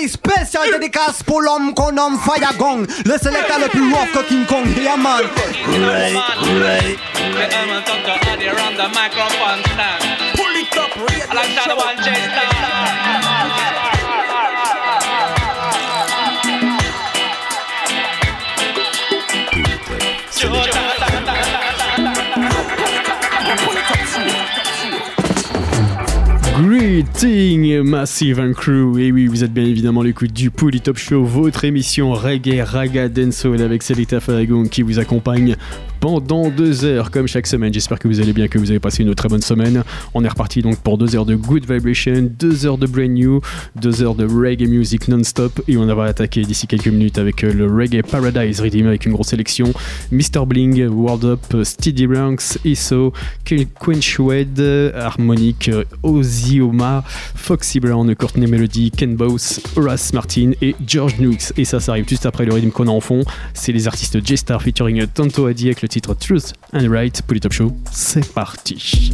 Hey, spécial dédicace pour l'homme qu'on nomme Fire Gong, le sélecteur le plus rough que King Kong. Yeah, man. Ready, ready. Pull it up, Alongside the one J-Star. Massive and Crew. Et oui, vous êtes bien évidemment l'écoute du Pouli Top Show, votre émission reggae, raga, dancehall avec Salita Faragon qui vous accompagne pendant deux heures, comme chaque semaine. J'espère que vous allez bien, que vous avez passé une très bonne semaine. On est reparti donc pour deux heures de Good Vibration, deux heures de Brand New, deux heures de reggae music non-stop. Et on va attaquer d'ici quelques minutes avec le Reggae Paradise Rhythm avec une grosse sélection. Mr. Bling, World Up, Steady Ranks, ISO, Queen Shwed, Harmonic, Ozioma, Foxy Brown, Courtney Melody, Ken Boss, Horace Martin et George Nooks. Et ça, ça arrive juste après le rythme qu'on a en fond. C'est les artistes J-Star featuring Tonto Adi avec le titre Truth and Right pour Top Show. C'est parti.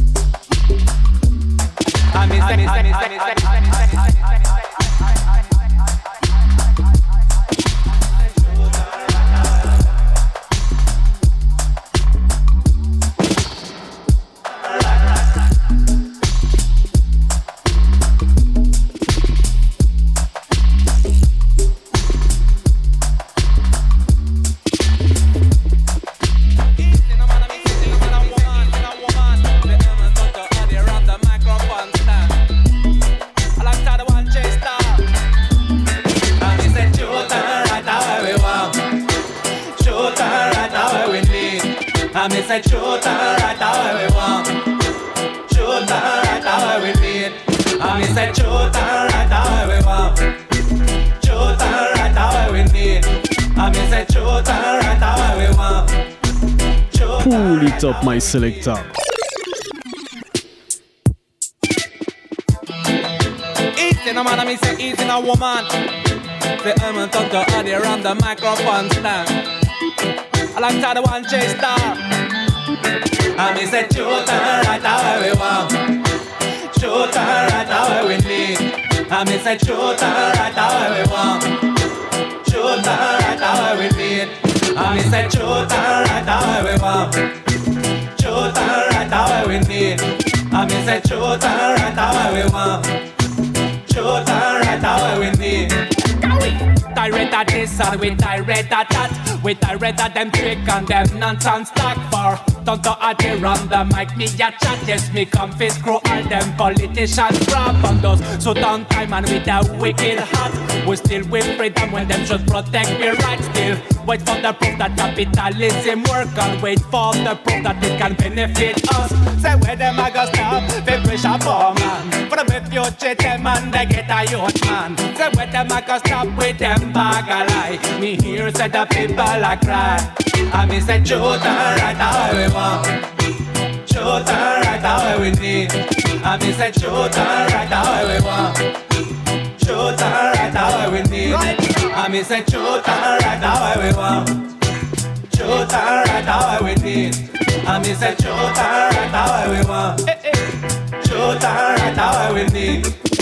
Say truth and right how we want. Truth and right how we need. And me say truth and right how we want. Truth and right how we need. And me say truth and right how we want. Pull it up, my selector. Easy no man, I me say easy no woman. Say I'm a tonto out here on the microphone stand. Alongside the one J Star. And me say shoot her right how we want. Shoot her right how we need. And me say shoot her right how we want. Shoot her right how we need. And me say shoot her right how we want. Shoot her right how we need. And me say shoot her right how we want. Shoot her right how we need Direct at this and we direct at that We direct at them trick and them nonsense talk for don't talk at the mic, me a chat, yes, me face screw all them politicians rap on those so down time and with a wicked heart. We still with freedom when them should protect me right still. Wait for the proof that capitalism work and wait for the proof that it can benefit us. Say where them a go stop, they pressure for man. For the future them and they get a youth man. Say where them a go stop with them bag a lie. Me hear say the people a cry. I me say truth and right how we want. Truth and right how we need. I me say truth and right how we want. Truth and right how we need. I me say truth and right how we want. Truth and right how we need. I me say truth and right how we want. Truth and right how we need.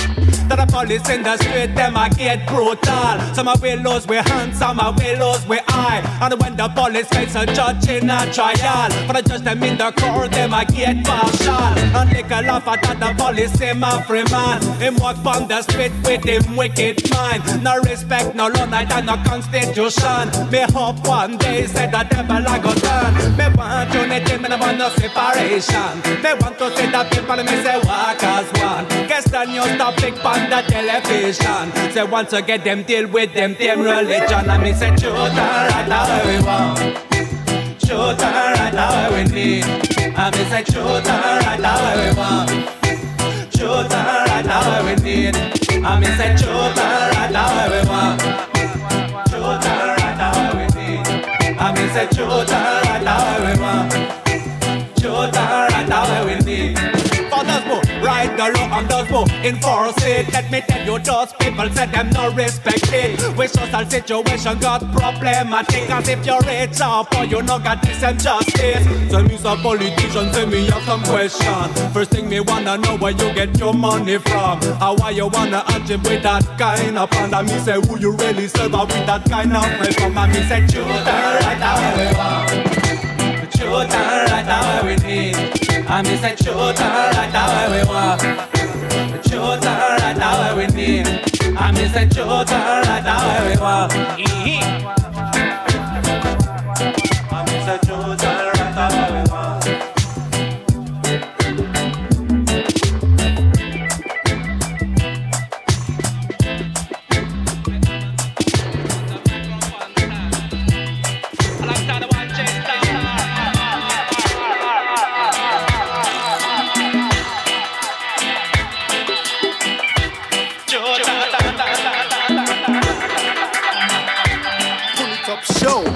That the police in the street, them a get brutal. Some a will lose we hands, some a will lose we eye. And when the police face a judge in a trial, but I judge them in the court, them a get partial. And they can laugh at the police, him a free man. Him walk on the street with him wicked mind. No respect, no law, neither no constitution. Me hope one day say the devil a go turn. Me want unity, me no want no separation. Me want to see the people, me say walk as one. Guess the news topic on the television. Say once get them deal with them them religion. And me say her right how we want. Her right how we need. And me say her right how we want. Her right how we need. And me say her right how we want. Her right how we need. And me say her right how we want. Her right the law and those who enforce it. Let me tell you, those people said them no respect it. We social situation got problematic as if you're rich or poor, you no got decent justice. So me some politician say me have some question. First thing me wanna know where you get your money from. How why you wanna argue with that kind of fund? And me say who you really serve with that kind of reform. And me say choose right now where we want. Choose right now where we need. And me say choose right now where we want. Choose right now where we need. And me say choose right now where we want. And me say choose show.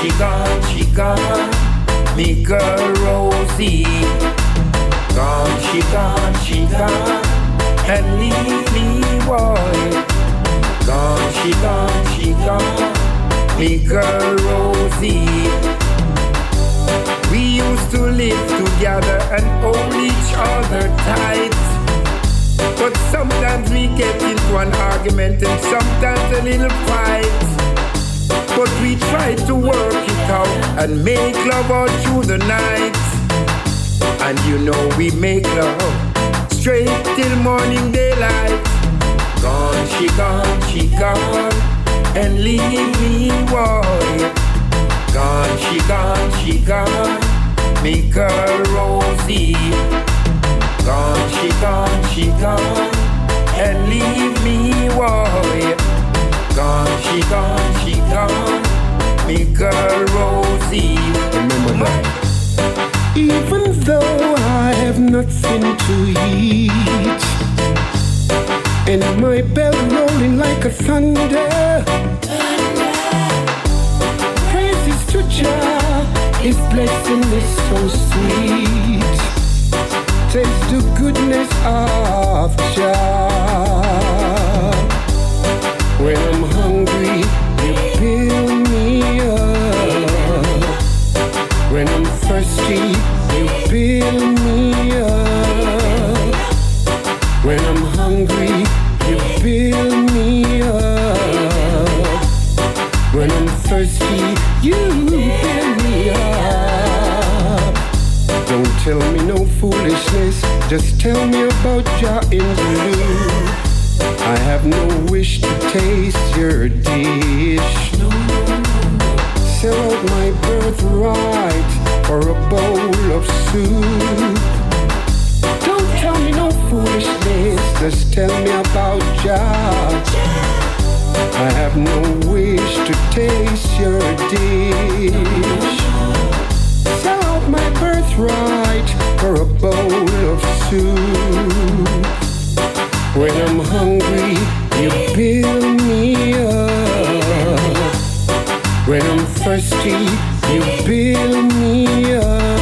She gone, she gone, me girl Rosie. Gone, she gone, she gone, and why? Gone, she gone, she me girl Rosie. We used to live together and hold each other tight. But sometimes we get into an argument and sometimes a little fight. But we try to work it out and make love all through the night. And you know we make love straight till morning daylight. Gone, she gone, she gone, and leave me why? Gone, she gone, she gone, me girl Rosie. Gone, she gone, she gone, and leave me why? Gone, she gone, she gone, me girl Rosie. Remember that. Even though I have nothing to eat, and my bell rolling like a thunder. Praises to Jah, His blessing is so sweet. Taste the goodness of Jah. When you build me up. When I'm thirsty, you build me up. When I'm hungry, you build me up. When I'm thirsty, you build me up. Don't tell me no foolishness, just tell me about Jah in blue. I have no wish to taste your dish. Sell out my birthright for a bowl of soup. Don't tell me no foolishness, just tell me about Jah. I have no wish to taste your dish. Sell out my birthright for a bowl of soup. When I'm hungry, you build me up. When I'm thirsty, you build me up.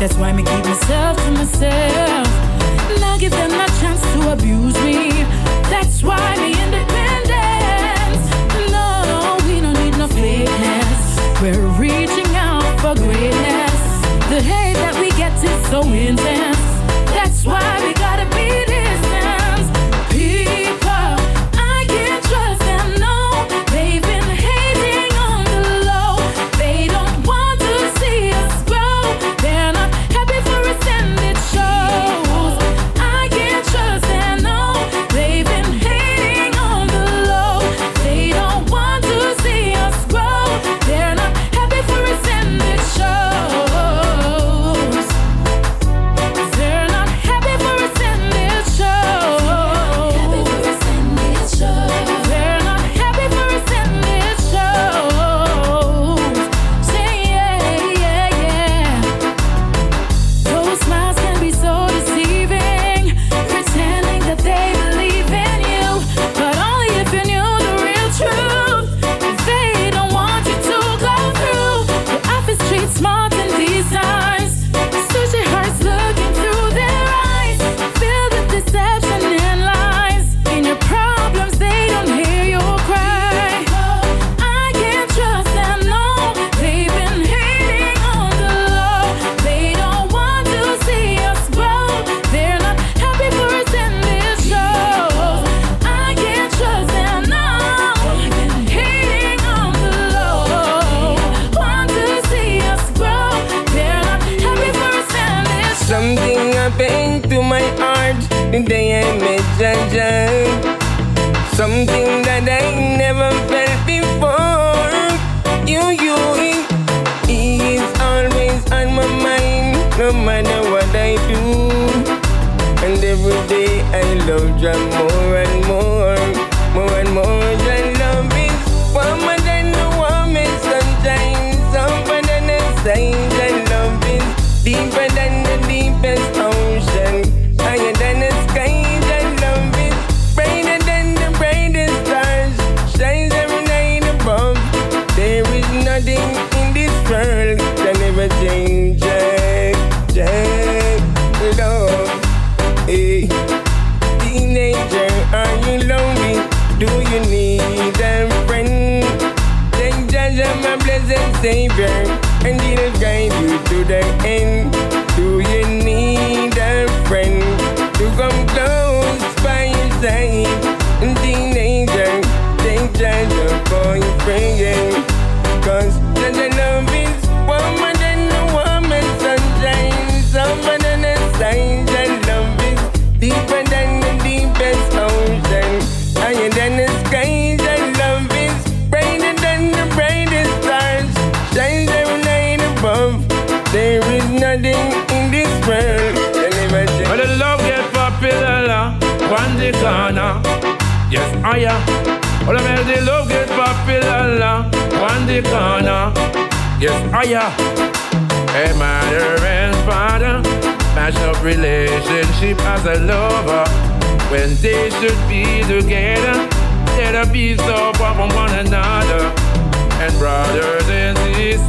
That's why me keep myself to myself. Now give them a chance to abuse me. That's why me independent. No, we don't need no fakeness. We're reaching out for greatness. The hate that we get is so intense.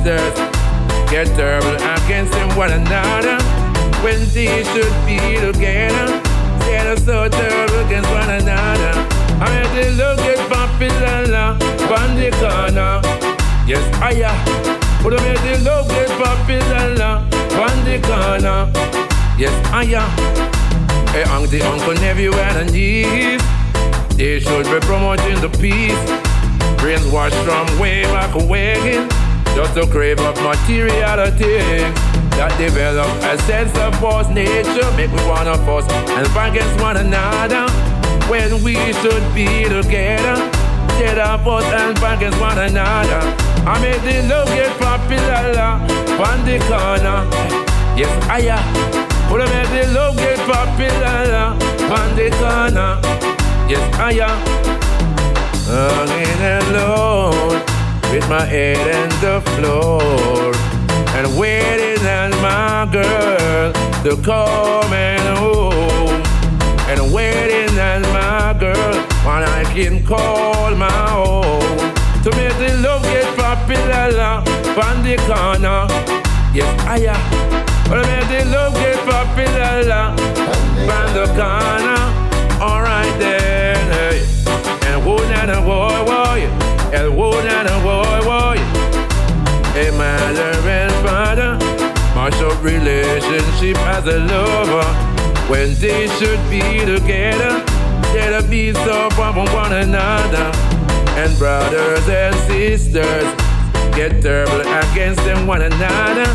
Sisters, get terrible against one another when they should be together. Instead of so terrible against one another. I made the love get popular on the corner. Yes, I am. But I made the love get popular on the corner. Yes, I uh, eh, am. Hey, auntie, uncle, nephew, and niece. They should be promoting the peace. Brains washed from way back when. Just to crave of materiality that develop a sense of false nature, make we wanna fuss and fight against one another when we should be together. Instead of us and fight against one another. I made the love get popular on the corner. Yes, I am. I made the love get popular on the corner. Yes, I uh, am. Hanging alone with my head on the floor and waiting on my girl to come and home and waiting on my girl when I can call my own to make the love get popular on the corner. Yes, I am. But make the love get popular on the corner. Alright then. Hey. And whoa, na na whoa, whoa, yeah. And whoa, na na whoa, whoa, yeah. Hey, mother and father, mash up relationship as a lover when they should be together. Of be so far from one another. And brothers and sisters get terrible against them one another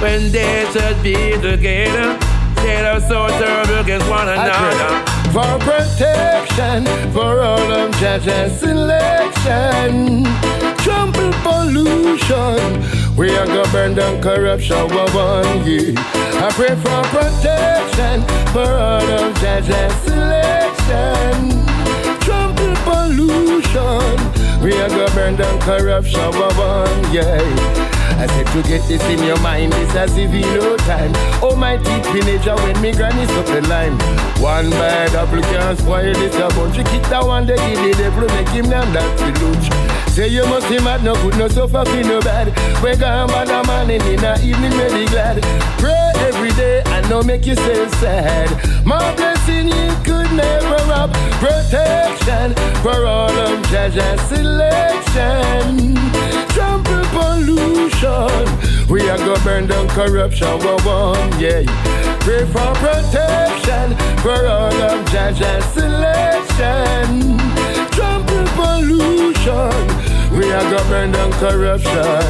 when they should be together. Of so terrible against one another. For protection, for all of judges selection. Trample pollution. We are gonna burn down corruption one year. I pray for protection for all of judges selection. Trample pollution. We are gonna burn down corruption one yeah. I said to get this in your mind, if you no time. Oh my teenager when me granny suck the lime. One bad apple can't spoil this a bunch. You kick that one, they give the devil make him down that the luch. Say you must be mad, no good, no suffer, feel no bad. We gone bad a man in the evening, very glad. Pray every day and no make you yourself sad. My blessing you could never rob. Protection for all of Jaja's selection. Trample pollution. We are gonna burn down corruption, one one, yeah. Pray for protection for all of Jaja's selection. Trample pollution. We are gonna burn down corruption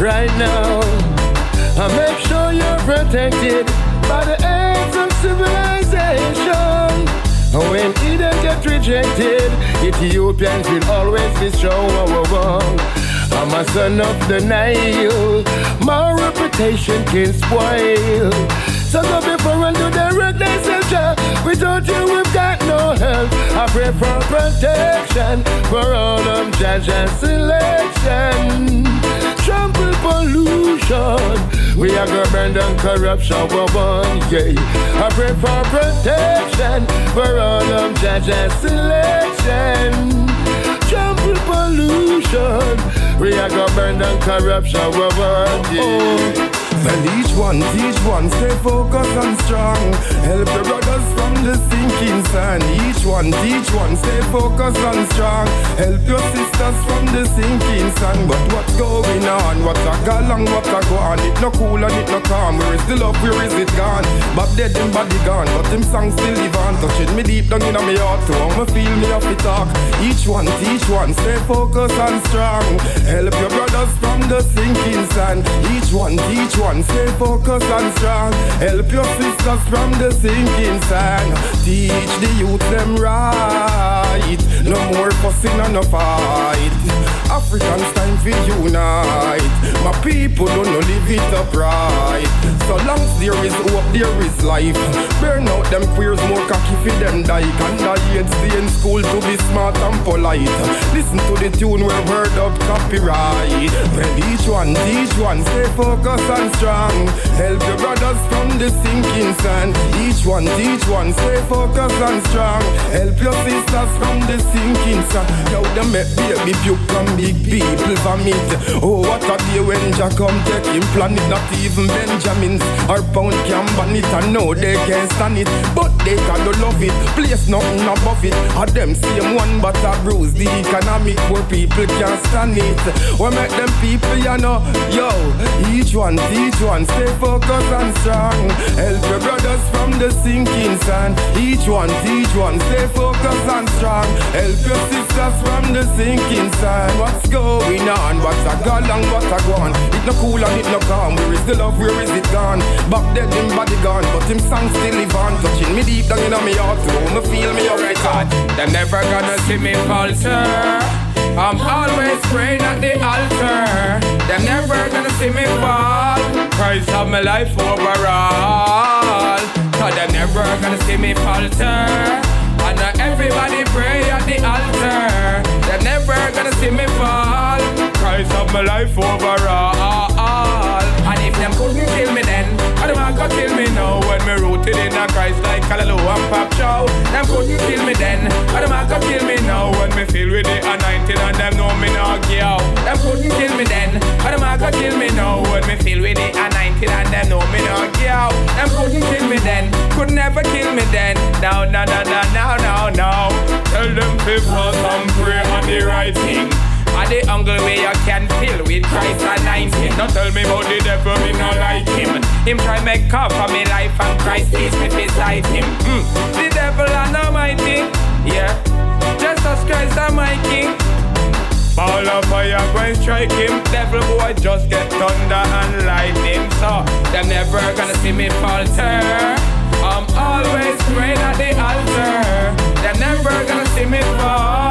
right now. And make sure you're protected by the aids of civilization. When Eden get rejected, Ethiopians will always be strong. I'm a son of the Nile. My reputation can spoil. So go before and do direct themselves. yeah. Without you, we've got no help. I pray for protection for all of Jaja's selection. Trample pollution. We are gonna burn down corruption, one, one, yeah. I pray for protection for all of Jaja's selection. Trample pollution. We are gonna burn down corruption, one, one, yeah. Oh. Well, each one, each one, stay focused and strong. Help your brothers from the sinking sand. Each one, each one, stay focused and strong. Help your sisters from the sinking sand. But what's going on? What's a go long? What's a go on? It no cool and it no calm. Where is the love? Where is it gone? Bob dead, him body gone, but him song still live on. Touching me deep down in my heart. So I'ma feel me off the talk. Each one, each one, stay focused and strong. Help your brothers from the sinking sand. Each one, each one, stay focused and strong. Help your sisters from the sinking sand. Teach the youth them right. No more fussing and no fight. Africans time for unite. My people don't know live it upright. So long as there is hope, there is life. Burn out them queers more cocky for them die. Can die stay in school to be smart and polite. Listen to the tune where word up copyright. Well, each one, each one, stay focused and strong. Help your brothers from the sinking sand. Each one, each one, stay focused and strong. Help your sisters from the sinking sand. Yo, them make baby puke and big people vomit. Oh, what a day when Jah come take him planet. Not even Benjamins or pound can ban it. I know they can't stand it, but they gotta love it. Place nothing above it. A them same one, but a bruise the economic where people can't stand it. We make them people, you know, yo. Each one, each one, stay focused and strong. Help your brothers from the sinking sand. Each one, each one, stay focused and strong. Help your sisters from the sinking sand. What's going on? What's a go long? What a go on? It no cool and it no calm. Where is the love? Where is it gone? Back dead, him body gone, but him song still live on. Touching me deep down in my heart, so me feel me alright. They're never gonna see me falter. I'm always praying at the altar. They're never gonna see me fall. Christ have my life overall. Cause they're never gonna see me falter. I know everybody pray at the altar. They're never gonna see me fall. Christ have my life overall. And if them couldn't kill me then, how them go kill me now when me rooted in a Christ like Callaloo and Pop Chow? Them couldn't kill me then, how them go kill me now when me feel with the anointing and them know me not give? Them couldn't kill me then, how them go kill me now when me feel with the anointing and them know me not give? Them couldn't kill me then, could never kill me then. No, no, no, no, no, no, no. Tell them to fast and pray on the right thing. And the angle where you can feel with Christ anointing. Don't tell me about the devil, me not like him. Him try make cover for me life and Christ is me beside him. Mm. The devil my thing, yeah. Jesus Christ are my king. Ball of fire going strike him. Devil boy just get thunder and lightning. So they're never gonna see me falter. I'm always praying at the altar. They're never gonna see me fall.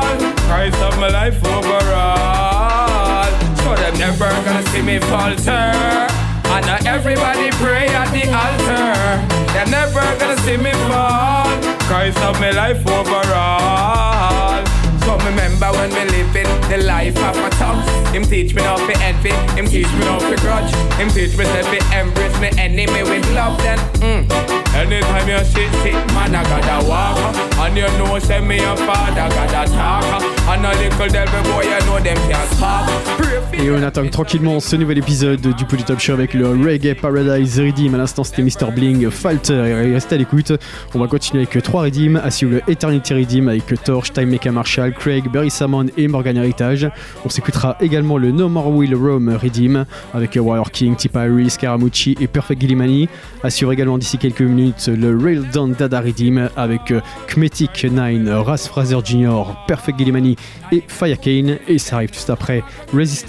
Christ of my life overall. So they're never gonna see me falter. I know everybody pray at the altar. They're never gonna see me fall. Christ of my life overall. So remember when we living the life of a tough. Him teach me not to envy, him teach me not to grudge. Him teach me to be embrace me enemy with love. Then, mm. anytime you sit, sit, man, I gotta walk. And you know, say me a father, gotta talk. And a little devil boy, you know them can't stop. Et on attaque tranquillement ce nouvel épisode du Polytop Show avec le Reggae Paradise Redeem. À l'instant, c'était Mr. Bling, Falter. Et restez à l'écoute. On va continuer avec trois Redeem, ainsi que le Eternity Redeem avec Torch, Time Maker Marshall, Craig, Barry Salmon et Morgan Heritage. On s'écoutera également le No More Will Roam Redeem avec Warrior King, Tipa Harris, Scaramucci et Perfect Gillimani. Assure également d'ici quelques minutes le Rail Down Dada Redeem avec Kmetic 9, Ras Fraser Jr., Perfect Gillimani et Fire Kane. Et ça arrive juste après Resistance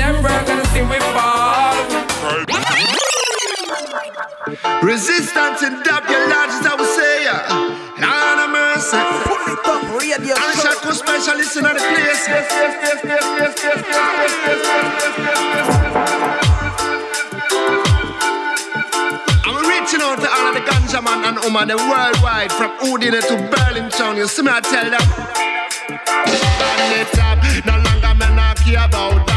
never gonna see me fall. Resistance in dub your largest, I would say. Lord of mercy. I'm Shaku specialist in the place. I'm reaching out to all of the ganja man and woman the worldwide, from Udine to Berlin town. You see me, I tell them. On the top, no longer men I care about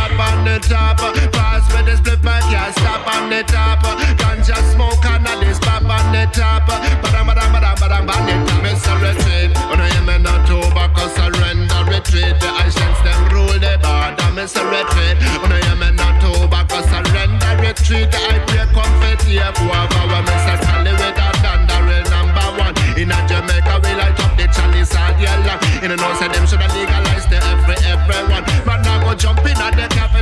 on the top. Pass with the split, my can't stop on the top. Ganja smoke and a this pop on the top. Badam, badam, badam, badam, top. Miss a retreat, when I am in tobacco surrender retreat. The Asians them rule the border. Miss a retreat, when I am in tobacco surrender retreat. I pray comfort here for our Mr. Cali with a thunder real number one. In a Jamaica, we light up the chalice all year long. In the north, say them should have legalized the every everyone. But now go jump in at the cafe,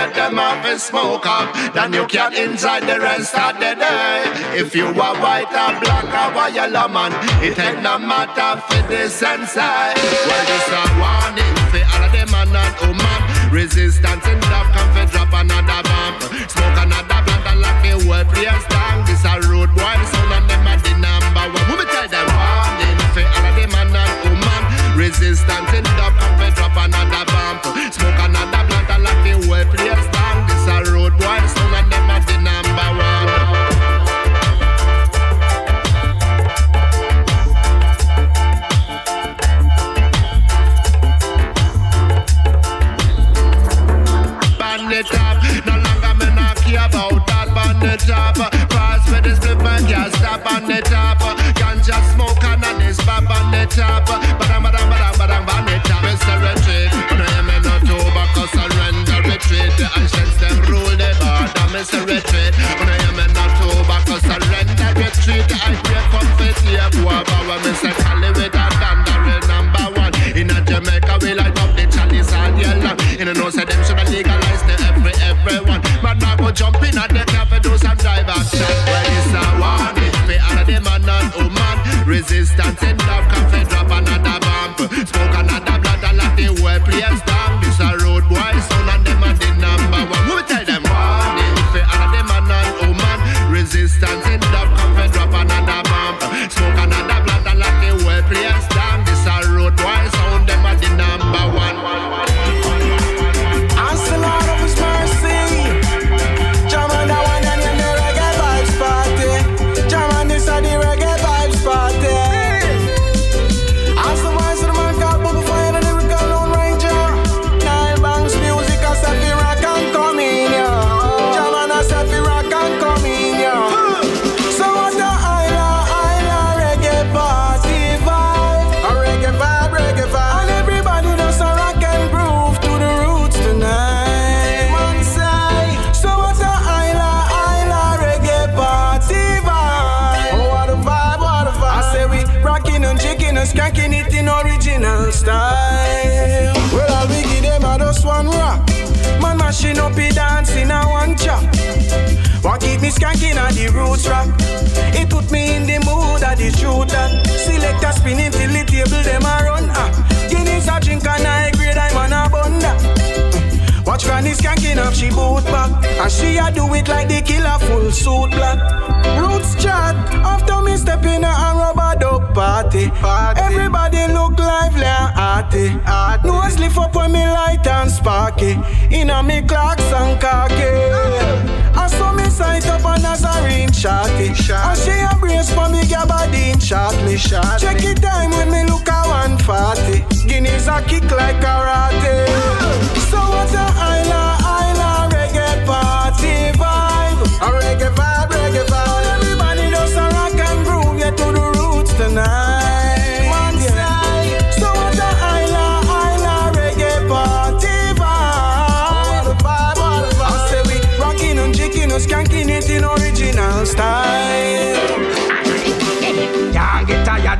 grade, them off and smoke up. Then you can enjoy the rest of the day. If you are white or black or yellow man, it ain't no matter for the sensei. Well, this a warning for all of them man and woman. Resistance in love come for drop another bomb. Smoke another blunt and lock the whole place down. This a road boy, son and them are the number one. Who me tell them warning for all of them man and woman. Resistance in love come for drop another bomb. Smoke another blunt and lock the whole place top. Badam badam badam badam on the top. Mr. Retreat, when I am in no tobacco surrender retreat. The Asians them rule the border. Mr. Retreat, when I am in no tobacco surrender retreat. I pray comfort here for our Mr. Cali with a thunder real number one. In a Jamaica we light up the chalice all year long. In a no say them should have legalized the every everyone. But now go jump in at the cafe do some drive action. Well it's a warning for all of them man and woman. Resistance in love roots rock? It put me in the mood of the shoot that. Select a spinning till the table them a run. Ah, Guinness a drink and I grade I'm on a bunda. Watch Granny skanking up she boot back And she a do it like the killer full suit black Roots chat After me step in a rubber dub party. Everybody look lively and hearty Nose lift up when me light and sparky Inna me clocks and khaki I saw me sight up a Nazarene shorty And she a brace for me gabardine shortly Check it. time when me look a 140 Guineas a kick like karate So what a isla, isla reggae party vibe. A reggae vibe, reggae vibe. Everybody does a rock and groove Yeah to the roots tonight just can't clean it in original style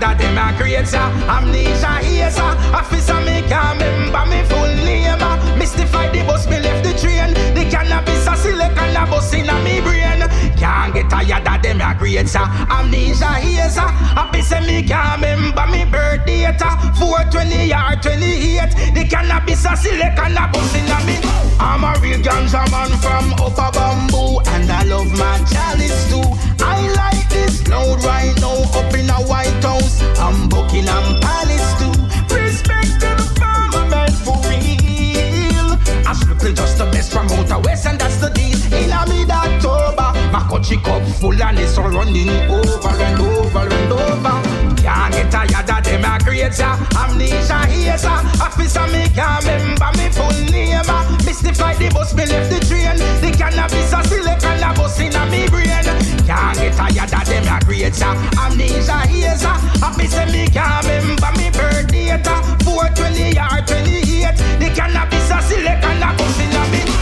grades, ya. Amnesia here, sir. Officer, me can't remember me full name. Mystify the bus, me left the train. The cannabis a select and a a me brain. Can't get tired of them a sir. Amnesia. Happy say me can't remember me birth date. ah. 420 or 28. The cannabis a select and a a me. I'm a real ganja man from Upper Bamboo, and I love my chalice too. I like this loud right now up in a White House. I'm Buckingham Palace too. Respect to the farmer for real. I strictly just the best from outer west, and that's the deal. In a mid October, my coachy cup full and it's running over and over and over. Can't get tired of them a ya. Amnesia sir. Officer, me can't remember me full name. Mystify the bus, me left the train. The cannabis a and a bus in a me brain. Can't get tired of them a ya. Amnesia here, sir. Officer, me can't remember me birth date. ah. 420 or 28. The cannabis a select and a a me.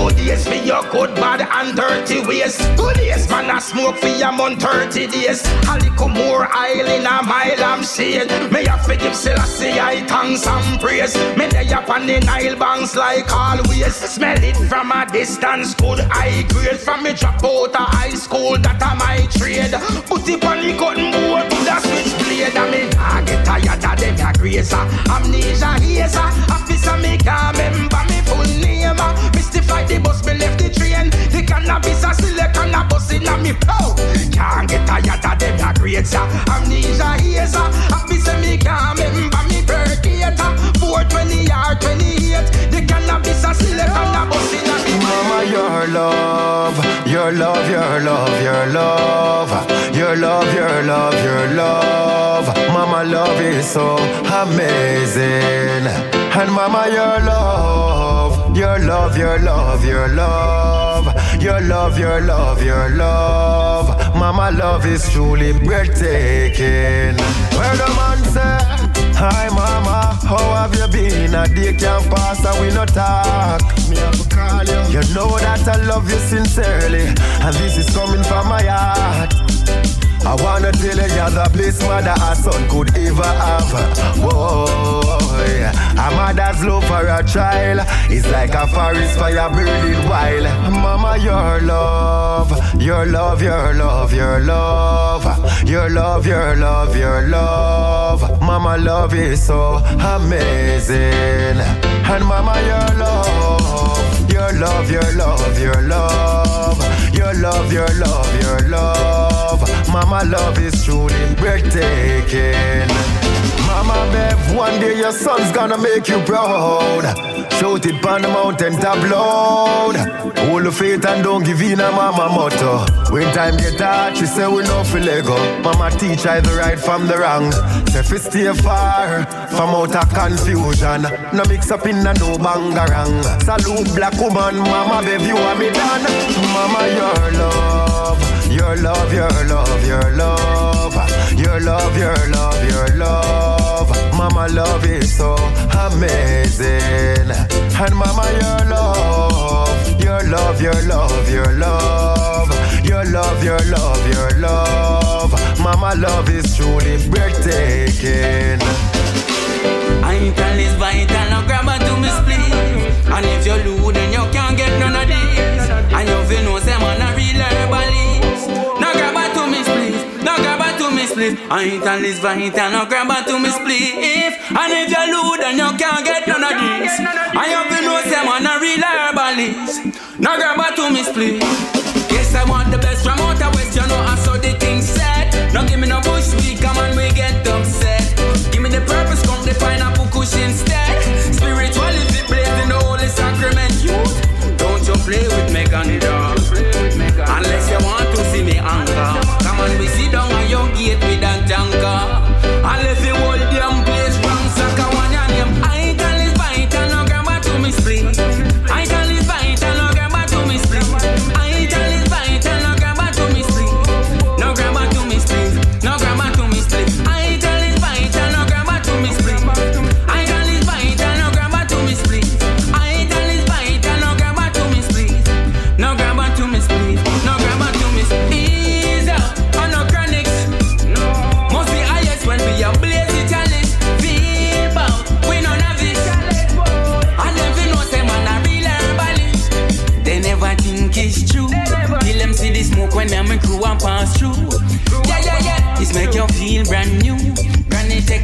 Good days for your good, bad and dirty ways. Good days, man, I smoke for your month 30 days. A little more oil in a mile, I'm saying. May I forgive Selassie, I thanks and praise. Me lay up on the Nile banks like always. Smell it from a distance, good high grade. From me drop out of high school, that a my trade. Put it on the cutting board, put a switchblade. And me nah get tired of them, ya grazer. Amnesia sir. Officer, me can't remember me full name. Mystify the bus, me left the train. The cannabis a select and a in a me pow. Can't get tired of them, grazer. Amnesia here, sir. Officer, me can't remember me birth date. ah. 420 or 28. The cannabis a a in a me Mama, your love, your love, your love, your love, your love, your love, your love. Mama, love is so amazing. And Mama, your love, your love, your love, your love, your love, your love, your love. Mama, love is truly breathtaking. Where the man say? Hi mama, how have you been? A day can pass and we no talk. Me have to call you. You know that I love you sincerely, and this is coming from my heart. I wanna tell you you're the bliss mother a son could ever have. Whoa, a mother's love for a child is like a forest fire burning wild. Mama, your love, your love, your love, your love, your love, your love, your love. Mama, love is so amazing. And Mama, your love, your love, your love, your love, your love, your love, your love. Mama, love is truly breathtaking. Mama, Bev, one day your son's gonna make you proud. Shout it on the mountain top loud. Hold the faith and don't give in a mama motto. When time get hard, she say we no feel lego. Mama teach I the right from the wrong. Say fi stay far from out of confusion. No mix up in a no bangarang. Salute black woman, mama, Bev, you are me done. Mama, your love. Your love, your love, your love, your love, your love, your love. Mama, love is so amazing. And Mama, your love, your love, your love, your love, your love, your love, your love. Mama, love is truly breathtaking. I ain't tell this vital, now grab a to me split. And if you lewd, then you can't get none of this. And you feel no say man a real herbalist. Now grab me split. I ain't this vital, now grab a grandma to me split. And if you lewd, then you can't get none of this. And you feel no say man a real herbalist. Now grab a to me split. Yes, I want the best from outer west, you know I saw the thing said. Now give me no bush,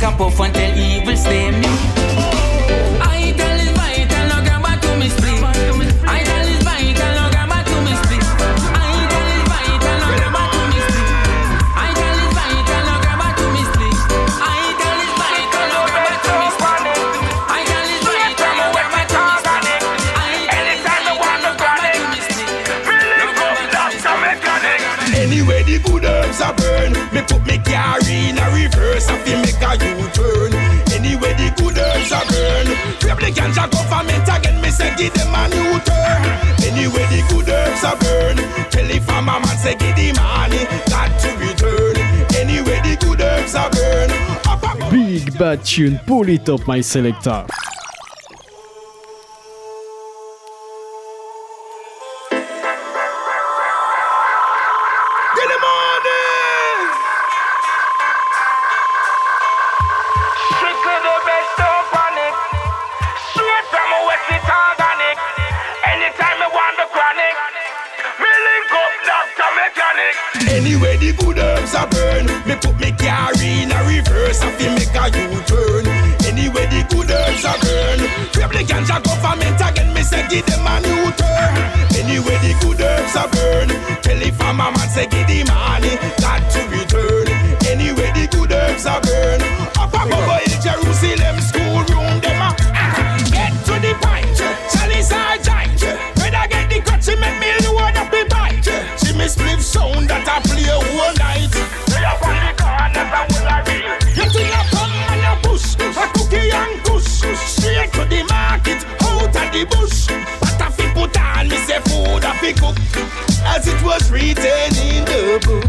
a puff tell evil stay me. I tell is vital, no grab to me. I tell is vital, no grab to me. I tell is vital, no grab to me. I tell is vital, no grab to me. I tell is vital, no grab to me. I tell is vital. No grab to me. Anyway, the good herbs are burn. Me put me car in a reverse, I feel the ganja government again, me say give them a new turn. Anyway, the good herbs are burn. Tell the farmer man say give the money, to return. Anyway, the good herbs are burn. Big bad tune, pull it up, my selector. Government again, me say give them a new turn. Anyway, the good herbs are burn. Tell the farmer man say give the money, got to return. Anyway, the good herbs are burn. The bush. But I fi put on me say food I fi cook, as it was written in the book.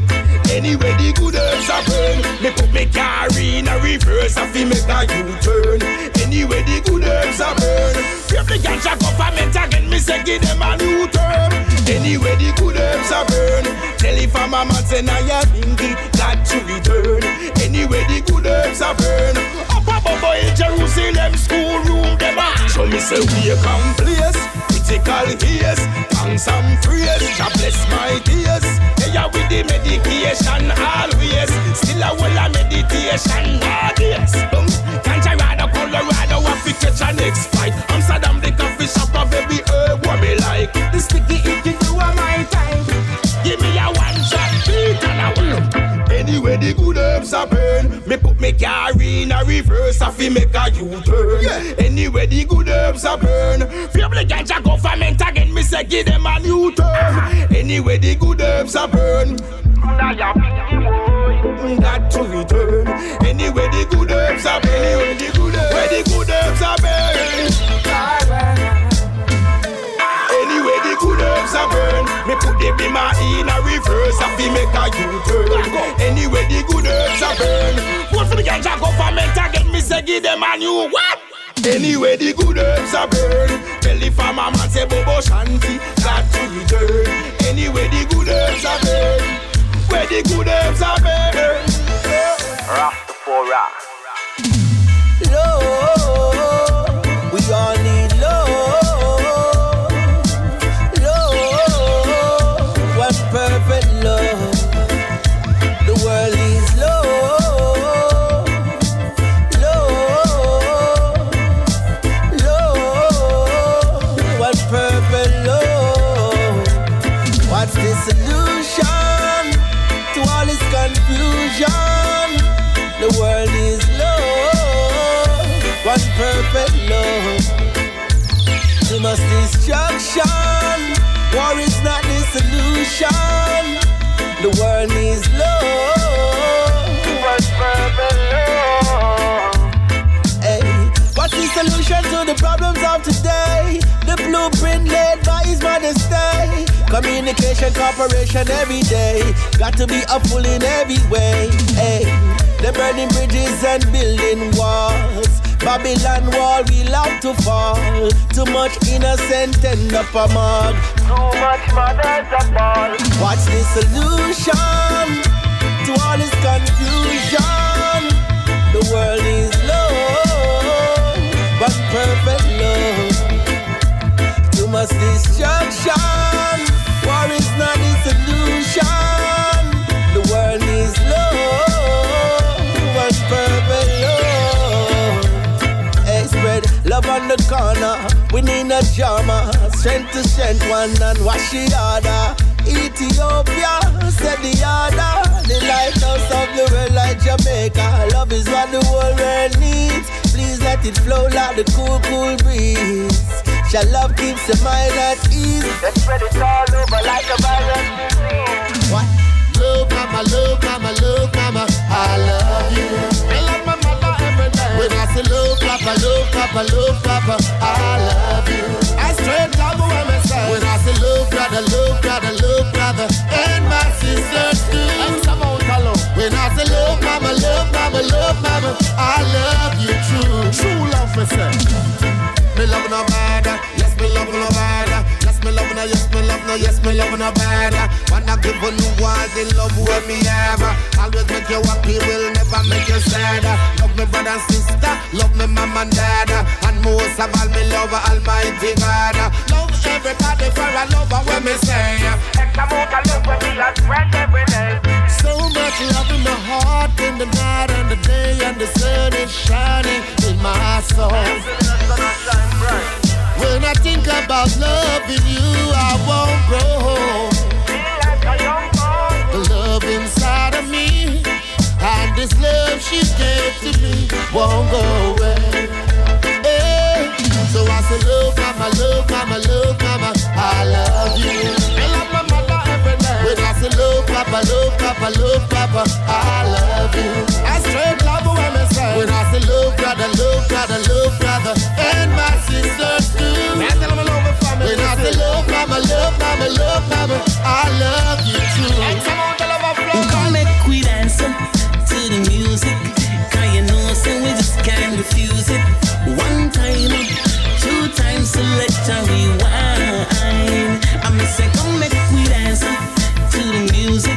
Anyway, the good herbs are burn. Me put me car in a reverse, I fi make a U-turn. Anyway, the good herbs are burn. Grab the ganja government again, me say give them a new term. Anyway, the good herbs are burn. Tell if I'm a man say now you think it got to return. Anyway, the good herbs are burn. Up Jerusalem schoolroom, them a. So me say we come place. Critical case, thanks and praise. God bless my tears. Hey, yeah, with the medication always. Still a well a meditation nowadays. Anyway, the good herbs are burn. Me put me car in a reverse, I fi make a U-turn. Anyway, the good herbs are burn. Feel the ganja government again, me say give them a new term. Anyway, the good herbs are burn. Got to return. Anyway, the good herbs are burn. Anyway, the good herbs, where the good herbs are burn. A reverse, fi make a U-turn. Anyway, the good herbs are burn. Vote for the ganja government again, me say give them a new what? Anyway, the good herbs are burn. Tell the farmer man say Bobo Shanti got to return. Anyway, the good herbs are burn. Where the good herbs are burn. Rastafari. Much destruction, war is not the solution. The world needs love, love. Hey, what's the solution to the problems of today? The blueprint laid by His Majesty. Communication, cooperation every day. Got to be upful in every way. Hey, the burning bridges and building walls. Babylon wall we love to fall. Too much innocent end up a mug. Too much mothers are born. What's the solution to all this confusion? The world is love, but perfect love. Too much destruction, We need a drama, strength to strength, one and wash the other. Ethiopia, said the other. The lighthouse of the world like Jamaica. Love is what the whole world needs. Please let it flow like the cool, cool breeze. Shall love keeps the mind at ease. Let's spread it all over like a virus disease. What? Love mama, love mama, love mama, I love you. I love say love papa, love papa, love papa, I love you. I straight love when I say. When I say love brother, love brother, love brother, and my sisters too. And some out alone. When I say love mama, love mama, love mama, I love you true. True love me say. Me love no bad, yes me love no bad. Yes me love no, yes me love no, yes me love no bad. Wanna give you all the love where me have. Always make you happy, will never make you sad. Love me brother and sister, love me mama and dad, and most of all me love Almighty God. Love everybody for a lover when me say. Extra amount of love when we are spread every day. So much love in my heart in the night and the day, and the sun is shining in my soul. When I think about loving you, I won't grow. Love inside of me, and this love she gave to me won't go away. Hey. So I say, love mama, love mama, love mama, I love you. I love my mother every day. When I say love papa, love papa, love papa, I love you. I straight love when me say. When I say love brother, love brother, love brother, and my sisters too. I tell them I love my family. When I say love mama, love mama, love mama, I love you select rewind. I me say, come make we dance to the music.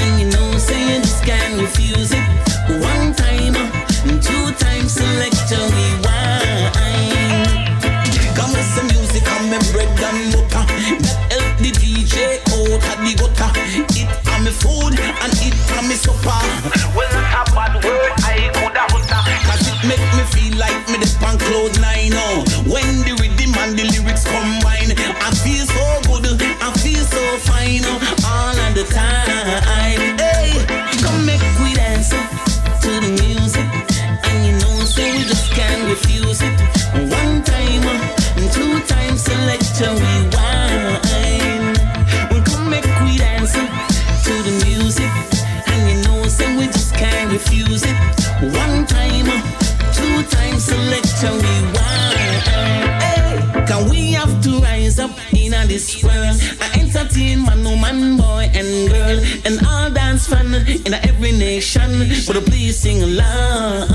And you know, say you just can't refuse it. One time, two times, select and rewind. Come with some music, come and bread and butter. That help oh, the DJ out of the gutter. It on me food and it on me supper. Well, not a bad word, I could have utter. Cause it make me feel like me the pan cloud nine nation? But please sing along.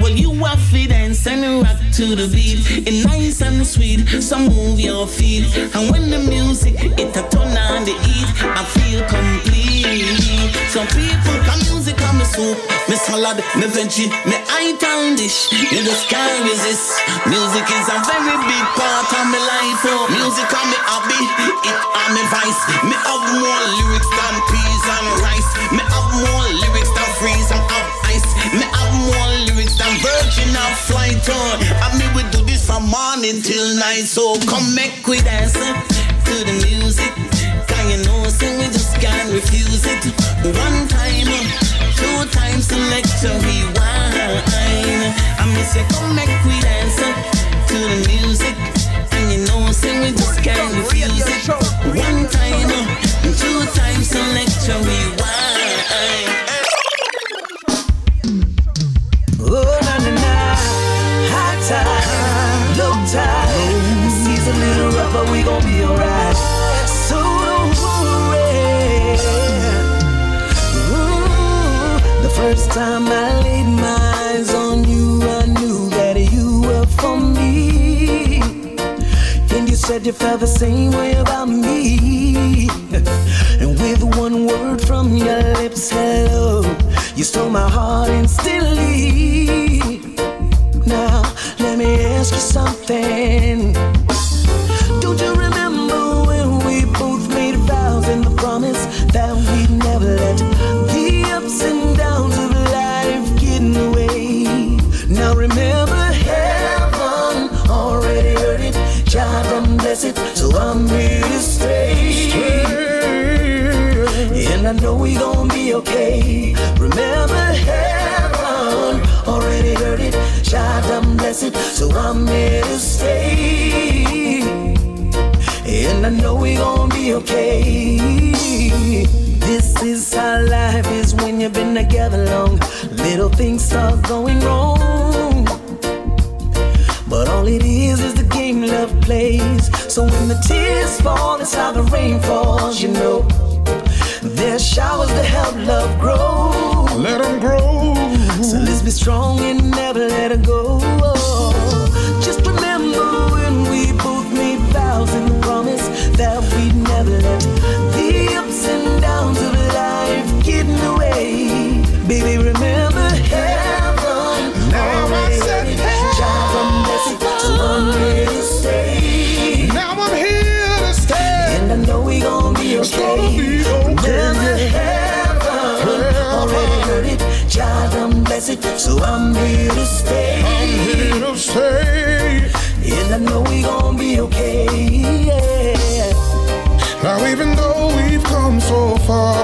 Well, you have to dance and rock to the beat. It nice and sweet, so move your feet. And when the music it a turn on the heat, I feel complete. Some people come music on me soup, me salad, me veggie, me item dish. You just can't resist. Music is a very big part of my life. Oh, music on me hobby, it on me vice. Me have more lyrics than peas and rice. Me have virgin of flight. Oh, and me we do this from morning till night. So come we dance uh, to the music. Can you know, say we just can't refuse it. One time, two times, select a rewind. I me say, come we dance uh, to the music. And you know, say we just can't refuse it. One time, two times, select a rewind. You I knew that you were for me. Then you said you felt the same way about me. And with one word from your lips, hello, you stole my heart instantly. Now, let me ask you something. We gon' be okay. This is how life is when you've been together long. Little things start going wrong. But all it is is the game love plays. So when the tears fall, it's how the rain falls, you know. There's showers to help love grow. Let them grow. So let's be strong and never let it go. And downs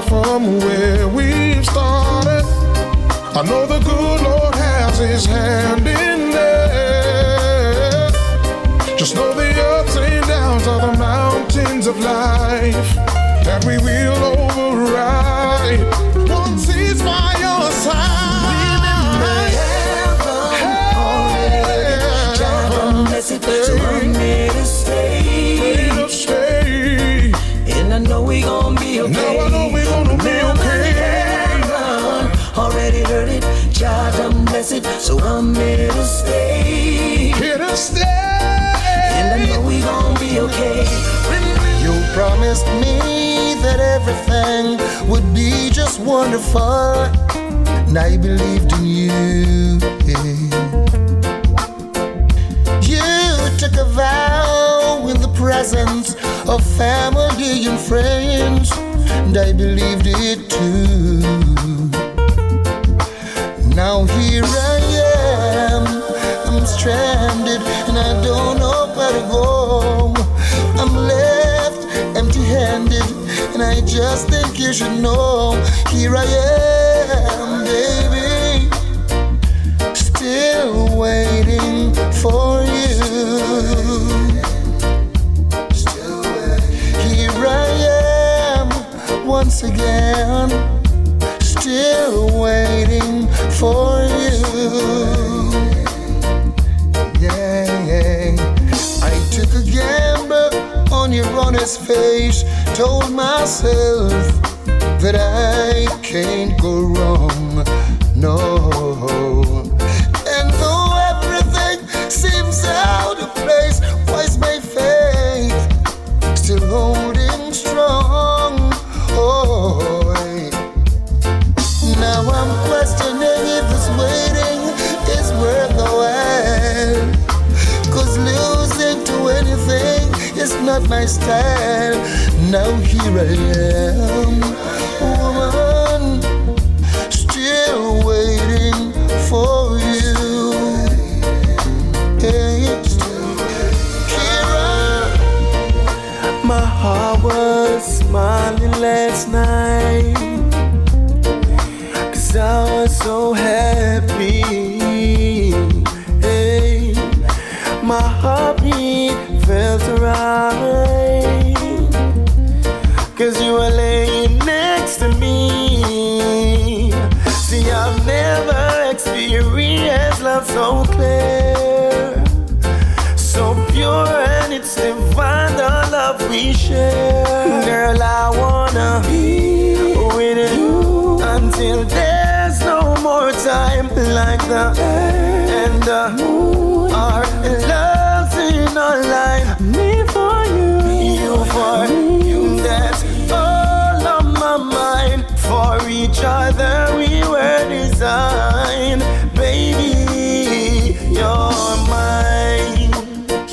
from where we've started, I know the good Lord has His hand in there. Just know the ups and downs are the mountains of life that we will override everything would be just wonderful. And I believed in you. You took a vow in the presence of family and friends. And I believed it too. Just think you should know. Here I am, baby. Still waiting for you. Here I am once again still waiting for you. Yeah, I took a gamble on your honest face, told myself that I can't go wrong. No, and though everything seems out of place, why's my faith still holding strong? Oh. Now I'm questioning if this waiting is worth the while. Cause losing to anything is not my style. Now here I am, like the and the moon. Our love's in our life. Me for you, you for you. That's all on my mind. For each other we were designed, baby. You're mine.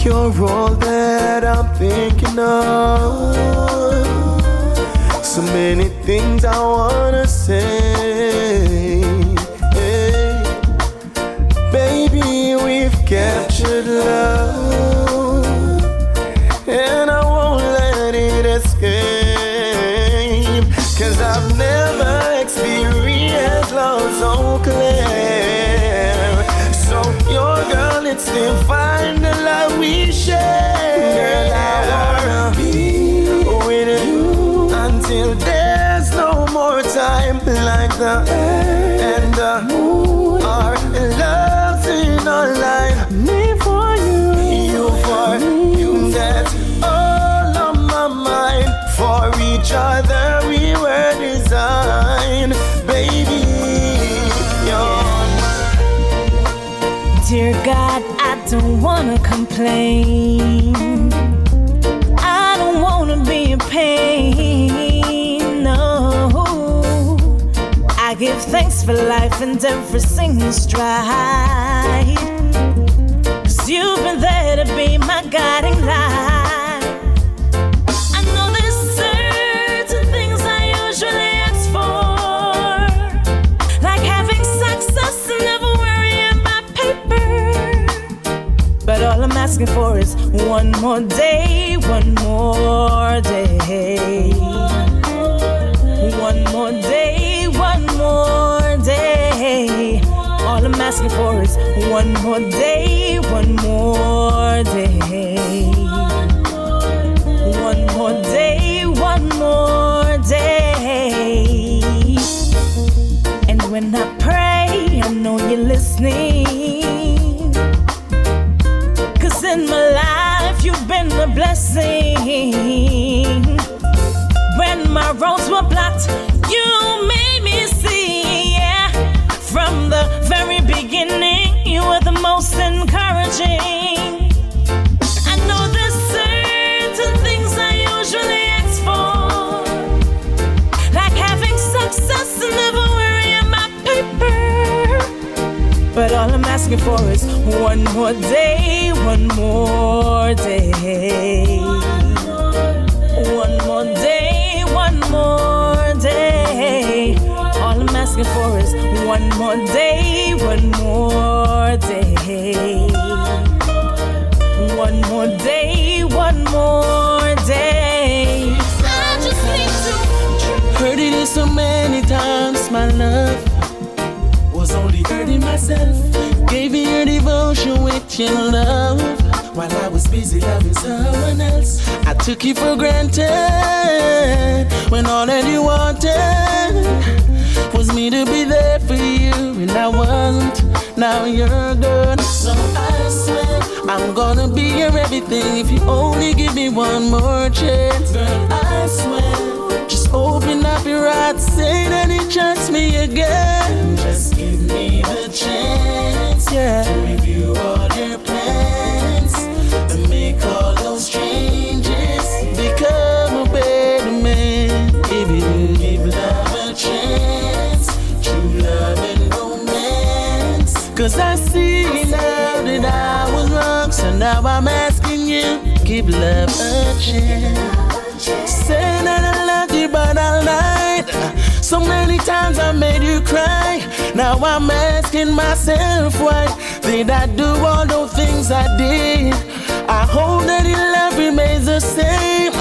You're all that I'm thinking of. So many things I wanna air and the moon. Our love's in our life. Me for you, you for me. you. That's all on my mind. For each other we were designed, baby. You're Dear God, I don't wanna complain. I don't wanna be in pain. Give thanks for life and every single stride. Cause you've been there to be my guiding light. I know there's certain things I usually ask for. Like having success and never worrying about paper. But all I'm asking for is one more day, one more day. One more day, asking for is one more day, one more day. One more day, one more day. And when I pray, I know you're listening. Cause in my life, you've been a blessing. When my roads were blocked, asking for is one more day, one more day. One more day, one more day. All I'm asking for is one more day, one more day. One more day, one more day. I just need to. Heard it so many times, my love was only hurting myself. Devotion with your love while I was busy loving someone else. I took you for granted when all that you wanted was me to be there for you, and I wasn't. Now you're gone, so I swear I'm gonna be your everything if you only give me one more chance. Girl, I swear. Just open up your heart, say that you trust me again. Just give me the chance, yeah. To review all your plans and make all those changes. Become a better man if you give love a chance. True love and romance. Cause I see now that I was wrong, so now I'm asking you, give love a chance. Say that I loved you, but I lied. So many times I made you cry. Now I'm asking myself why did I do all those things I did? I hope that your love remains the same.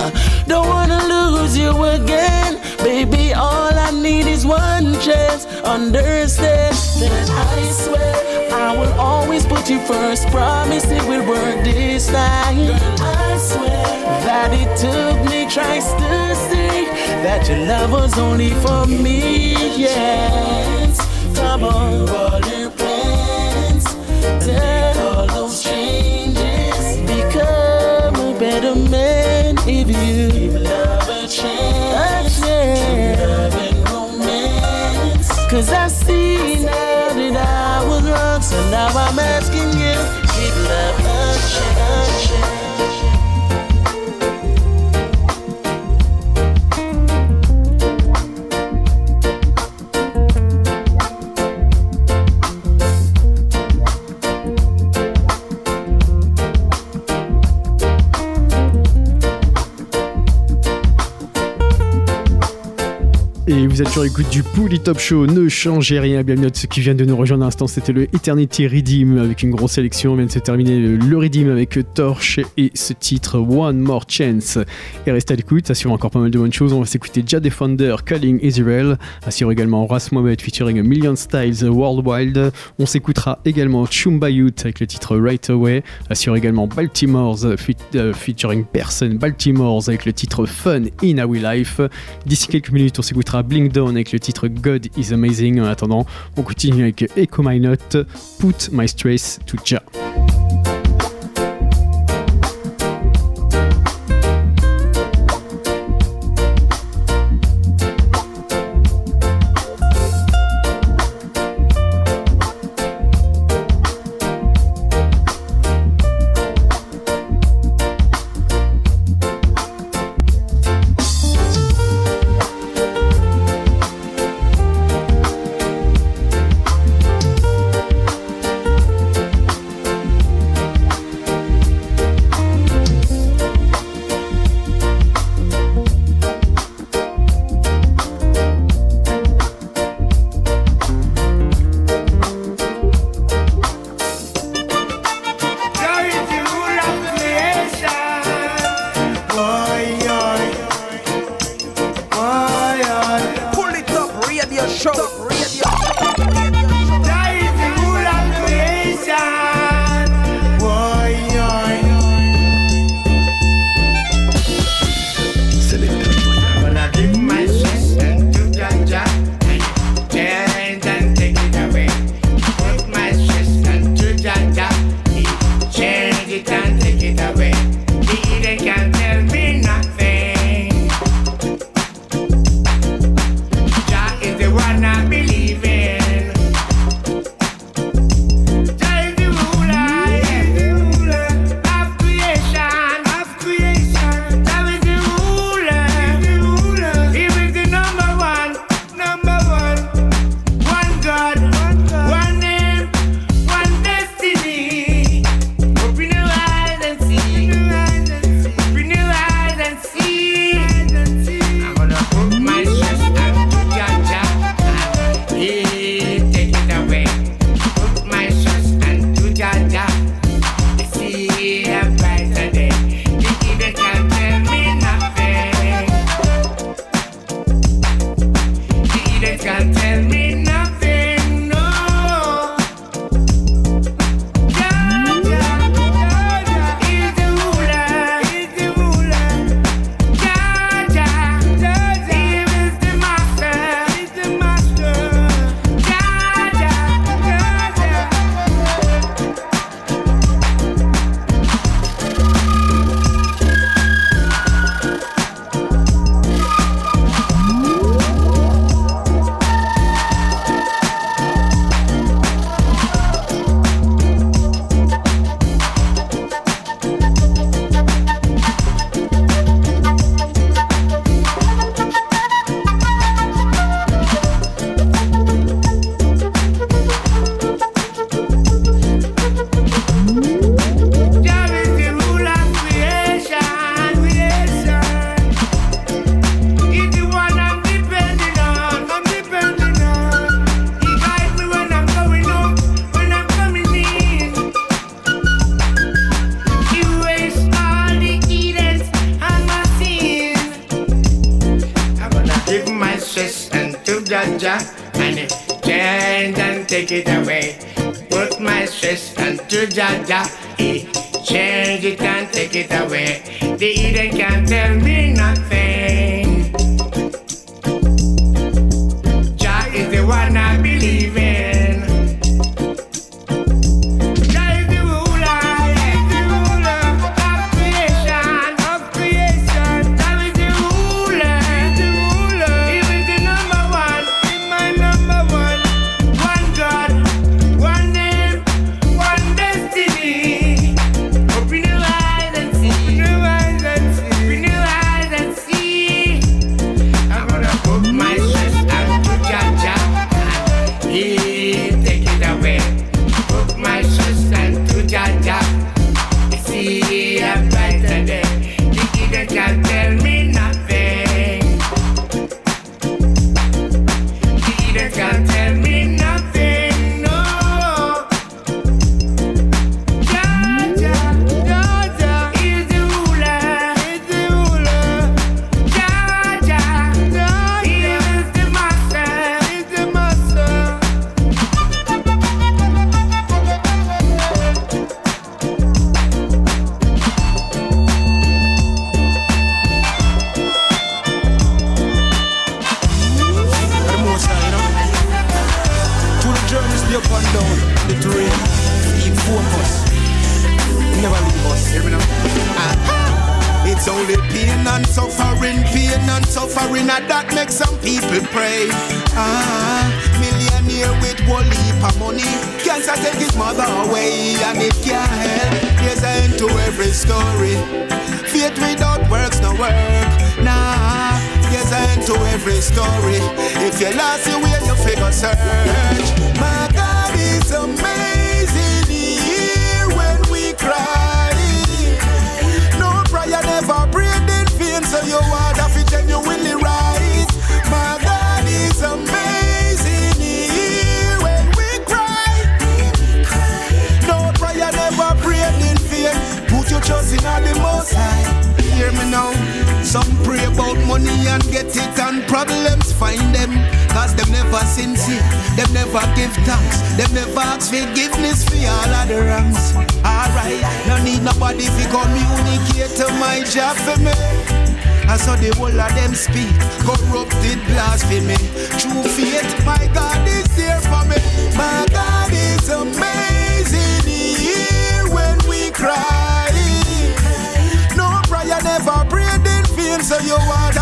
Don't wanna lose you again, baby. All I need is one chance. Understand that I swear I will always put you first. Promise it will work this time. I swear that it took me twice to see that your love was only for me. Yes, come on, all your plans, I'm asking you, did love change? sur l'écoute du Pouli Top Show. Ne changez rien. Bienvenue à ceux qui viennent de nous rejoindre à l'instant. C'était le Eternity Redeem avec une grosse sélection. On vient de se terminer le Redeem avec Torch et ce titre One More Chance. Et restez à l'écoute. Assure encore pas mal de bonnes choses. On va s'écouter Jad Defender, Calling Israel. Assure également Ras Mohamed featuring a Million Styles World Wild. On s'écoutera également Chumbayout avec le titre Right Away. Assure également Baltimore's euh, euh, featuring Person Baltimore's avec le titre Fun in Our Life. D'ici quelques minutes, on s'écoutera Blink on avec le titre God is Amazing. En attendant, on continue avec Echo My Note, Put My Stress to Ja. Corrupted blasphemy. True faith, my God is there for me. My God is amazing. He when we cry. No prayer never prayed in vain, so you want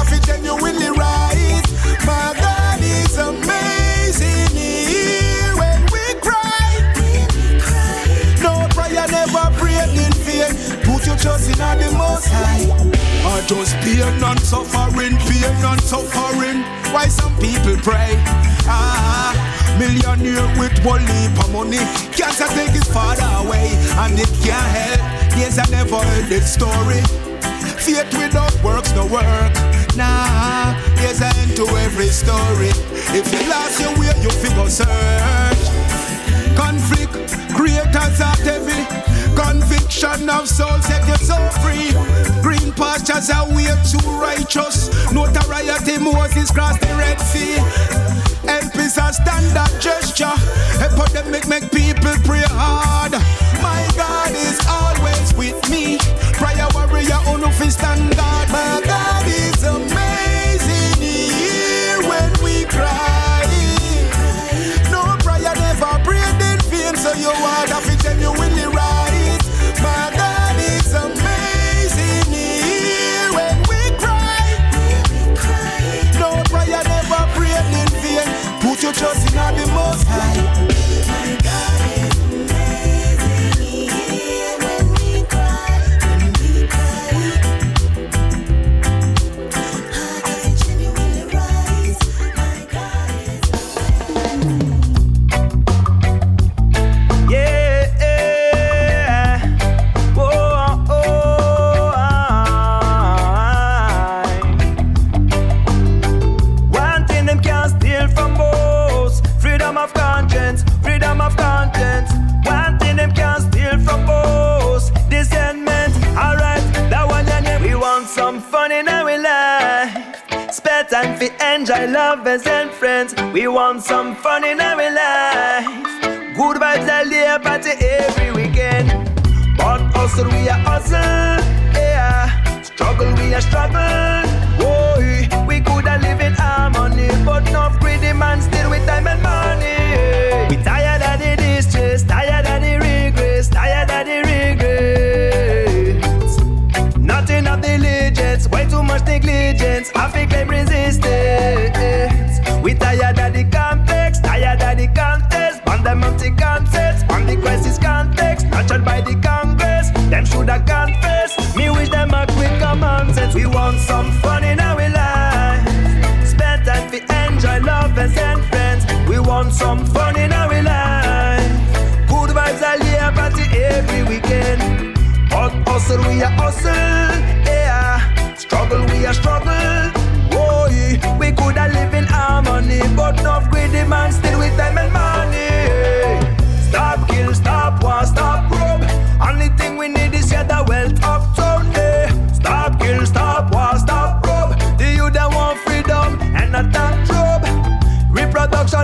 just pain and suffering, pain and suffering. Why some people pray? Ah, millionaire with one leap of money. Take his father away, and it can't help. Yes, I never heard this story. Faith without works no work. Nah, there's an end to every story. If you lost your way, you figure search. Conflict, creators are heavy. Conviction of soul set you so free. Green pastures are way too righteous. Notoriety Moses crossed the Red Sea. Help is a standard gesture. Epidemic make make people pray hard. My God is always with me. Prayer warrior on no stand guard. My God is amazing. He hear when we cry. For lovers and friends. We want some fun in our life. Good vibes all day, party every weekend. But hustle, we are hustle, yeah. Struggle, we are struggle. We want some fun in our life. Spend time to enjoy lovers and friends. We want some fun in our life. Good vibes all year, party every weekend. But hustle, we are hustle, yeah. Struggle, we are struggle. Oh, we could have live in harmony, but no greedy man still with time and money.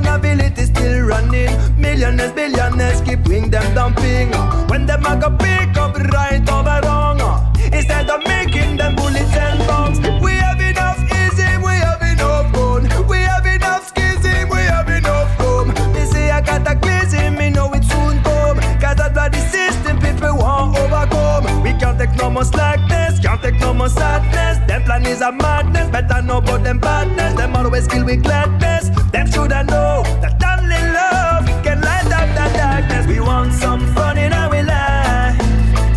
Reproduction ability still running. Millionaires, billionaires keep wing them dumping. When them a go pick up right over wrong. Uh, instead of making them bullets and bombs. We have enough easy, we have enough gun. We have enough skizzy, we have enough room. They say I got a glazing, me know it soon come. Cause that's the system people want overcome. We can't take no more slackness, can't take no more sadness. Them plan is a madness. Better know about them badness. Them always kill with gladness. Them shoulda know that only love can light up the darkness. We want some fun in our life.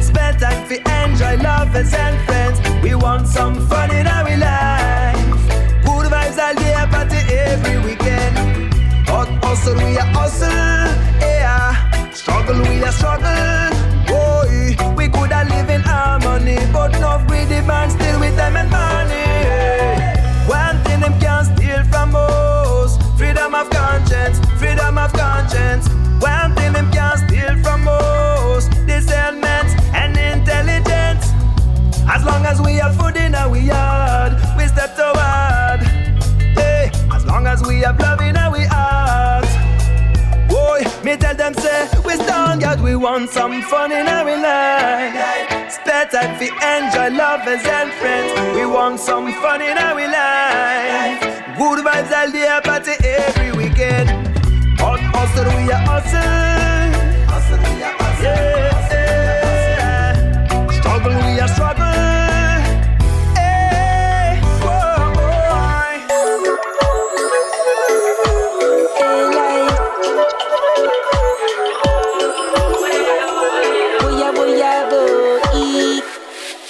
Spend time to enjoy lovers and friends. We want some fun in our life. Good vibes all day, party every weekend. Hot hustle, we a hustle, freedom of conscience. One thing them can't steal from us: discernment and intelligence. As long as we have food in our yard, we step toward. Hey, as long as we have love in our heart. Boy, me tell them say we stand God, we want some fun in our life. Spare time fi enjoy lovers and friends. We want some fun in our life. Good vibes all day, party every weekend. Hustle, we a hustle. We we.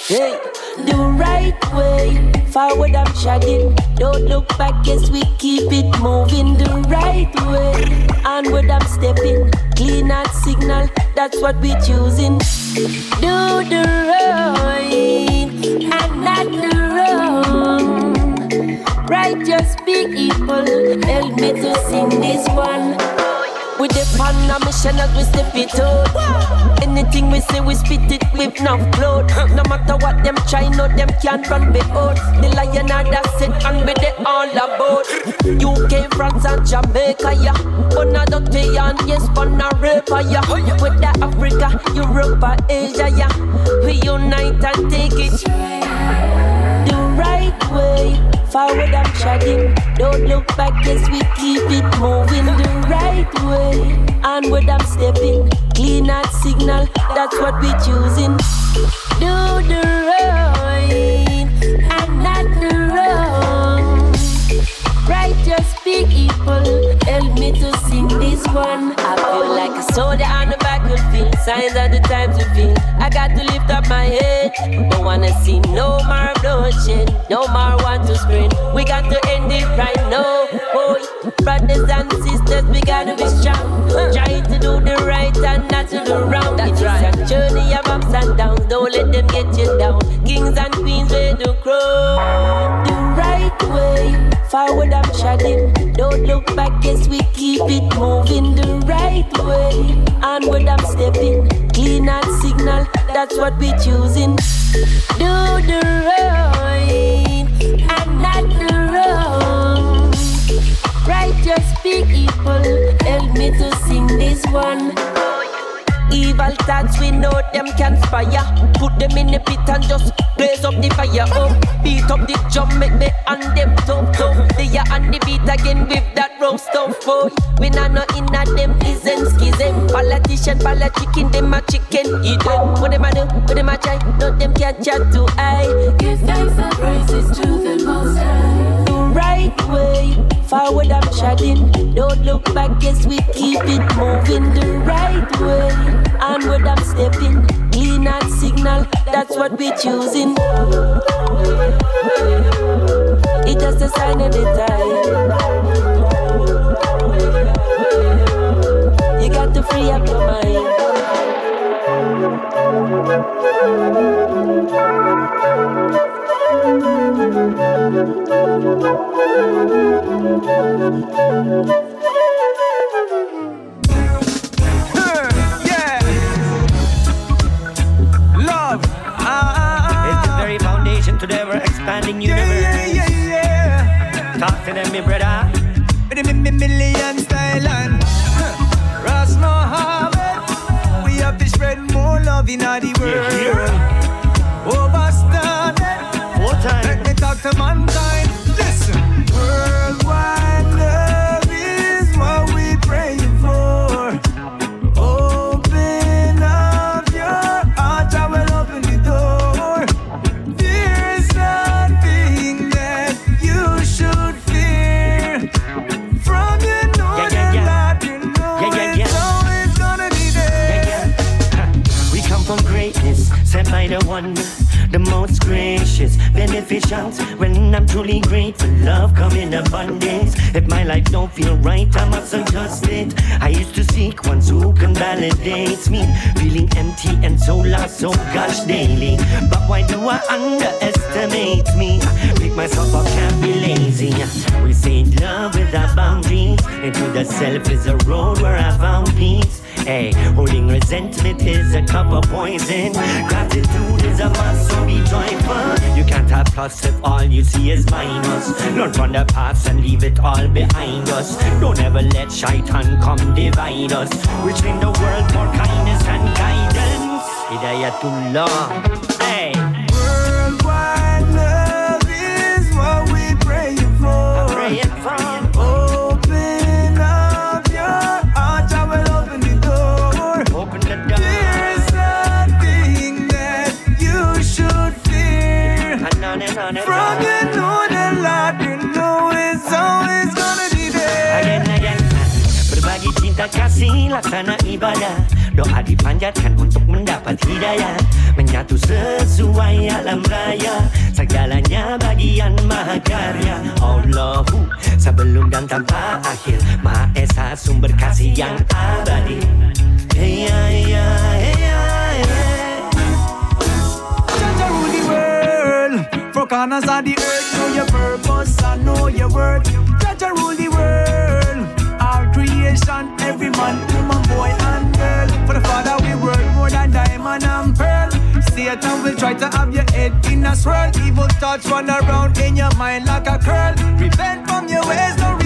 Hey, the right way. Forward I'm shagging. Don't look back, we keep it moving the right way. Onward I'm stepping. Clean out signal, that's what we choosing. Do the right and not the wrong. Righteous people, help me to sing this one. On a mission as we step it out. Anything we say, we spit it with no cloud. No matter what them try, no them can't run me out. The lion are that's it, and we they all about. UK, France, and Jamaica, yeah. Bonadotty and yes, Bonarapa, yeah. With the Africa, Europe, Asia, yeah. We unite and take it the right way. Forward I'm shagging. Don't look back, yes, we keep it moving the right way. Onward I'm stepping. Clean out signal, that's what we choosing. Do the right and not the wrong. Righteous people, help me to sing this one. I feel like a soldier on the. Signs of the times we feel. I got to lift up my head. Don't wanna see no more bloodshed, no more want to scream. We got to end it right now. Boy, brothers and sisters, we gotta be strong. Try to do the right and not to do wrong. It's a journey of ups and downs. Don't let them get you down. Kings and queens, wear the crown. The right way. Forward I'm shagging. Don't look back, yes, we keep it moving the right way. Onward I'm stepping. Clean and signal, that's what we're choosing. Do the right and not the wrong. Righteous people, help me to sing this one. Evil thoughts we know them can fire. Put them in the pit and just blaze up the fire. Oh, beat up the drum, make me oh, oh. and them tough tough. They are on the beat again with that roast stuff. Oh, we not know in a them isn't schism. Politician, chicken, them a chicken. Eat them. What them a do? What them a try? No them can't chat to I. Give thanks and praises to the Most High. The right way. Forward I'm shagging. Don't look back, guess we keep it moving the right way. Onward I'm stepping. Clean and signal, that's what we're choosing. It's just a sign of the time. You got to free up your yeah. Ah. to the very foundation to ever expanding universe. Talk to them my bread styling Rasmah We have to spread more love in all the beneficial. When I'm truly grateful, love come in abundance. If my life don't feel right, I must adjust it. I used to seek ones who can validate me, feeling empty and so lost, so gosh daily. But why do I underestimate me? Make myself up, can't be lazy. We say love without boundaries. Into the self is a road where I found peace. Hey, holding resentment is a cup of poison. Gratitude is a must, so be joyful. You can't have plus if all you see is minus. Learn from the past and leave it all behind us. Don't ever let shaitan come divide us. Which in the world more kindness and guidance. Hidayatullah. Ibadah Doa dipanjatkan untuk mendapat hidayah. Menyatu sesuai alam raya. Segalanya bagian mahakarya Allahu sebelum dan tanpa akhir. Maha Esa sumber kasih yang abadi. Hey, ya, ya, hey, ya. Four corners the earth, know your purpose and know your worth. Jah rule the world. Creation, every man, woman, boy, and girl. For the Father, we work more than diamond and pearl. Satan will try to have your head in a swirl. Evil thoughts run around in your mind like a curl. Repent from your ways, don't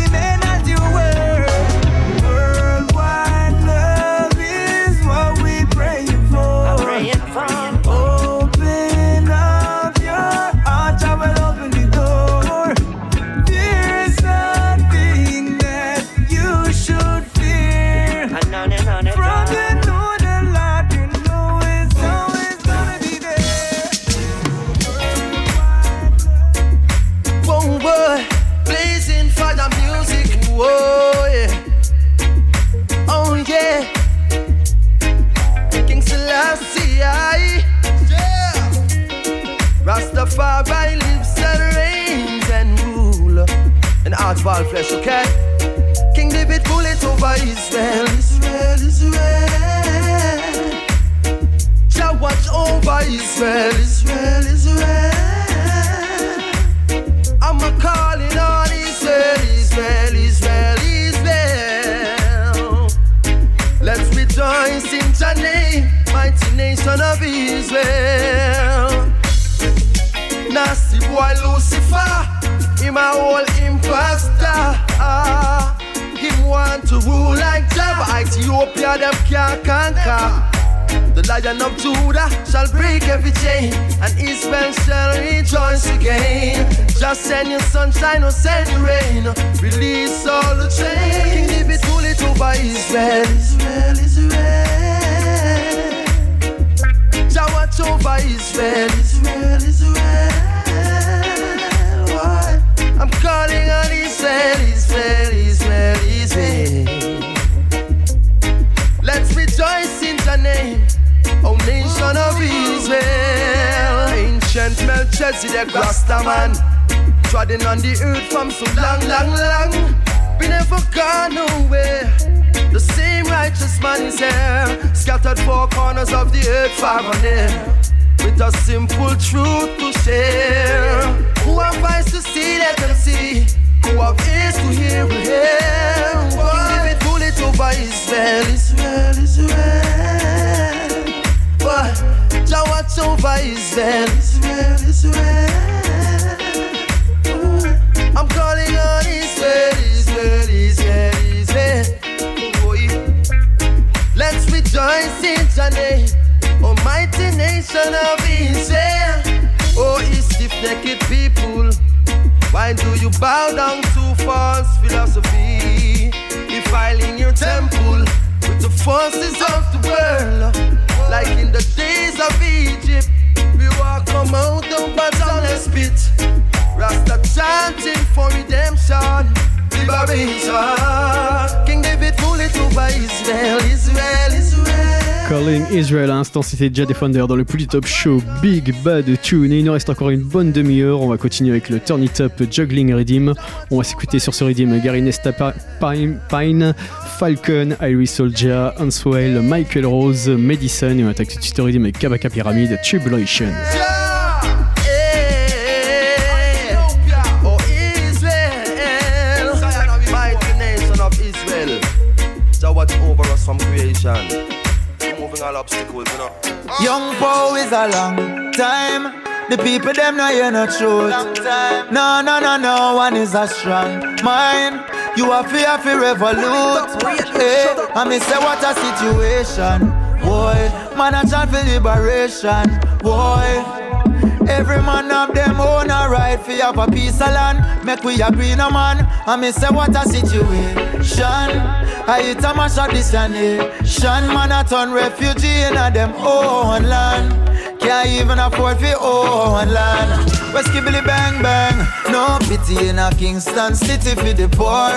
c'était déjà Defender dans le Top Show Big Bad Tune. Et il nous reste encore une bonne demi-heure. On va continuer avec le Turn It Up Juggling Redeem. On va s'écouter sur ce Redeem Gary Nesta Pine, Falcon, Iris Soldier, Answell, Michael Rose, Medicine. Et on attaque tout de suite Redeem avec Kabaka Pyramid, Tribulation. Young is a long time. The people them not hear no truth. No, no, no, no one is a strong mind. You are fear for revolute. Hey, eh, I mean say what a situation, boy. Man a chant for liberation, boy. Every man of them own a right for have a piece of land. Make we agree no man. I me say what a situation. I hit a mash of this nation. Man a turn refugee in a them own land. Can't even afford for own land. West Kibble bang bang. No pity in a Kingston city for the poor.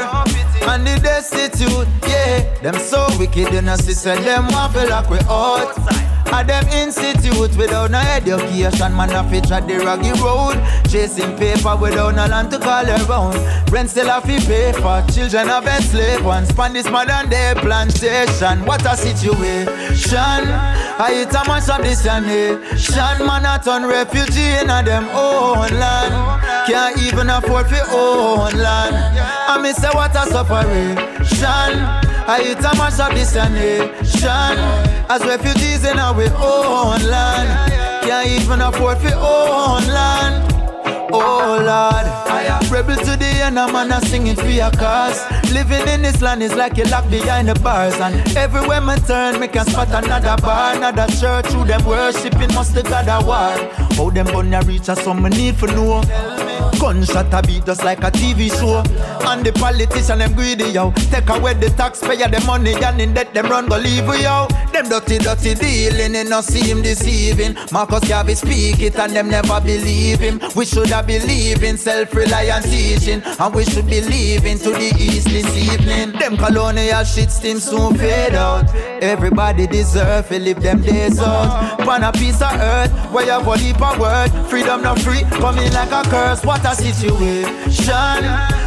And the destitute, yeah. Them so wicked in a system, them to lock we out. A them institute without no education, man a fit tread the raggy road. Chasing paper without no land to call around. Rent still have to pay for children of enslaved ones. Span this modern day plantation. What a situation. I hit a mash of this nation. Man a turn refugee in a them own land. Can't even afford for own land. I me say what a separation. I hit a mash of this nation. As refugees in our own land. Can't even afford for own land. Oh Lord, I am rebel to the end, I'm man, I singing for your cause. Living in this land is like a lock behind the bars, and everywhere me turn, me can spot another bar, another church. Who them worshiping must the God of war. How them gonna reach us? Some need for know. Gunshot a beat just like a TV show. And the politician them greedy yo. Take away the taxpayer the money and in debt them run go leave yo. Them dirty dirty dealing and not see him deceiving. Marcus Garvey speak it and them never believe him. We should have believe in self-reliant teaching and we should be leaving to the east this evening. Them colonial shit still soon fade out. Everybody deserve to live them days out. Pan a piece of earth where you have a leap word. Freedom not free, coming like a curse. What a situation.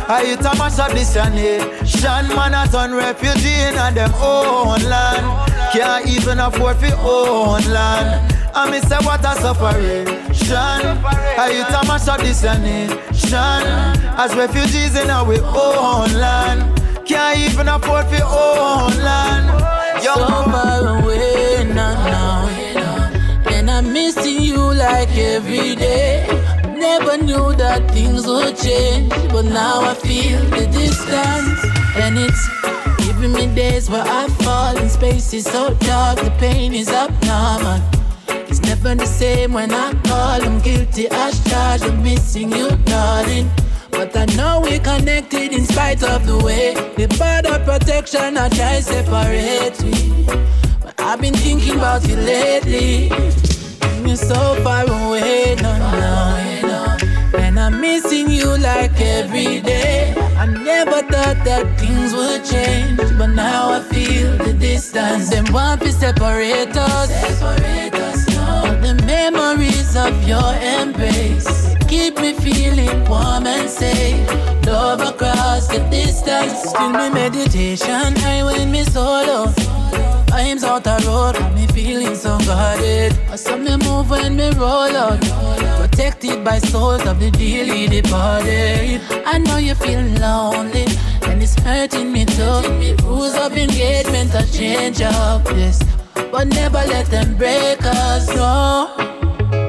I hit a mash of this nation. Man a turn refugee in a them own land. Can't even afford for own land. I me say what a separation. I hit a mash of this nation. As refugees in our own land. Can't even afford for own land. So far away now. And I'm missing you like every day. Never knew that things would change, but now I feel the distance, and it's giving me days where I fall in spaces so dark. The pain is abnormal. It's never the same when I call. I'm guilty as charged of missing you, darling. But I know we connected in spite of the way the border protection I try separate we. But I've been thinking about you lately. You're so far away now, now. And I'm missing you like every day. I never thought that things would change, but now I feel the distance. Them want to separate us. Separate us the memories of your embrace keep me feeling warm and safe. Love across the distance. Still me meditation. I when me solo. Times out the road, got me feeling so guarded. I saw me move when me roll out. Protected by souls of the dearly departed. I know you feel lonely, and it's hurting me too. Rules of engagement are change up, yes. But never let them break us, no.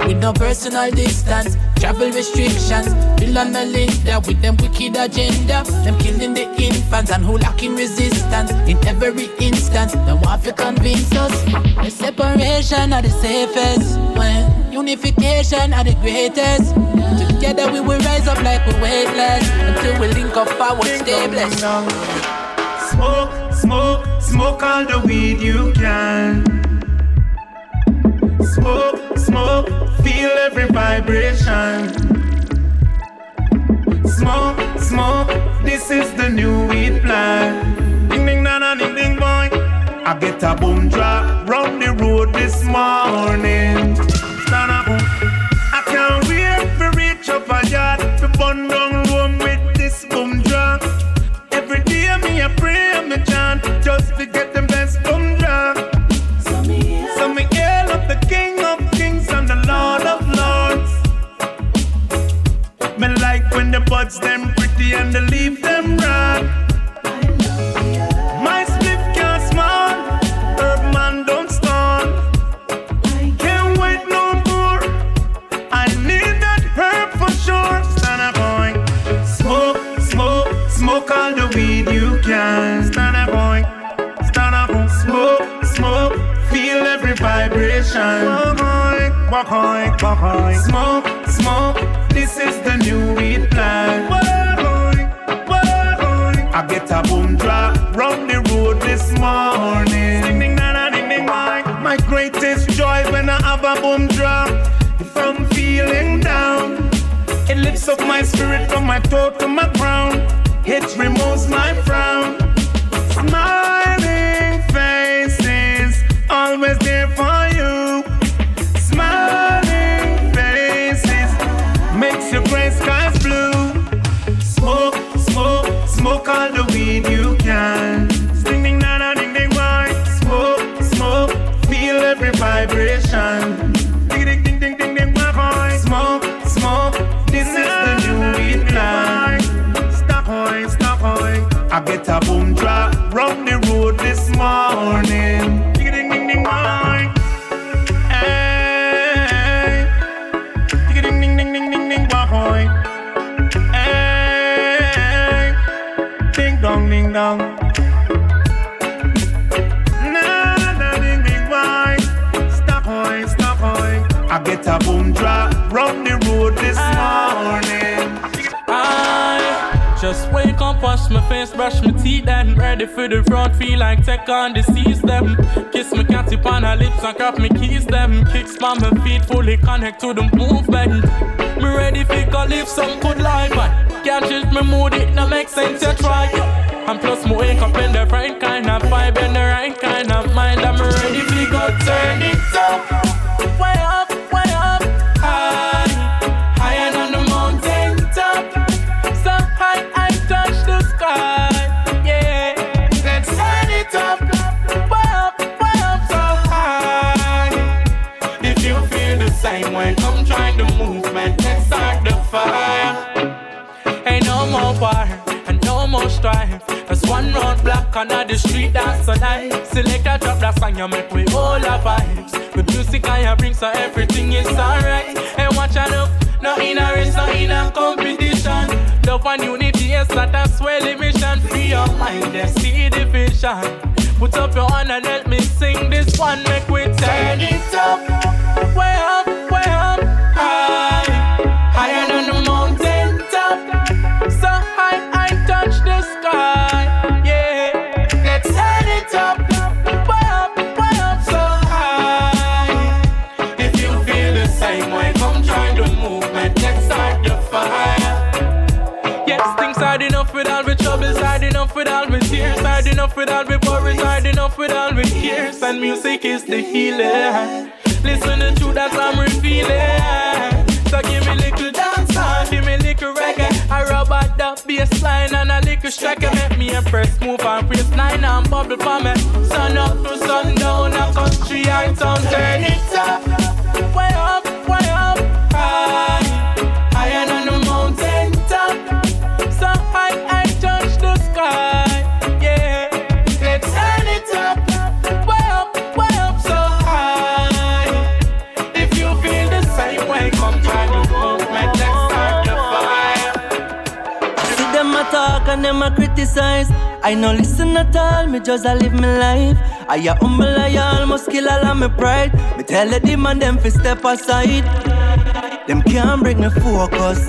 With no personal distance, travel restrictions. Bill and Melinda with them wicked agenda. Them killing the infants and who lacking resistance. In every instance, them want to convince us. The separation are the safest. When unification are the greatest. Together we will rise up like we're weightless. Until we link up stay blessed. Smoke, smoke, smoke all the weed you can. Smoke, smoke, feel every vibration. Smoke, smoke, this is the new weed plan. Ding ding na na ding ding boy. I get a boom drop round the road this morning. On, walk on, walk on. Smoke, smoke. This is the new weed plan. I get a boom drop round the road this morning. Ding ding na ding ding? My greatest joy when I have a boom drop. If I'm feeling down, it lifts up my spirit from my toe to my crown. It removes my frown. Brush my teeth, then ready for the road. Feel like take on seas them. Kiss my cat tip on her lips and grab my keys them. Kicks by my feet, fully connect to the movement. Me ready for live some good life, but can't change my mood. It no make sense to try. And plus, me wake up in the right kind of vibe and the right kind of mind. I'm ready for go turn it up. Strife. There's one roadblock on the street that's a life. Select a drop that song you make we all our vibes. With music I bring so everything is alright. And watch out up, no in a race, no in a competition. Love and unity is not a swelling mission. Free your mind and see the vision. Put up your hand and help me sing this one. Make we turn it up, way up, And music is the healer. Listen to truth that I'm revealing. So give me little dance song, give me little reggae. I rub out the bass line and a little striker. Make me a impress, move and press nine and bubble for me. Sun up to sundown, a country and town. Turn it up, way up, way up, high, them a criticize. I no listen at all, me just a live my life. I a humble, I almost kill all of my pride. Me tell the demon them fi step aside. Them can't break me focus.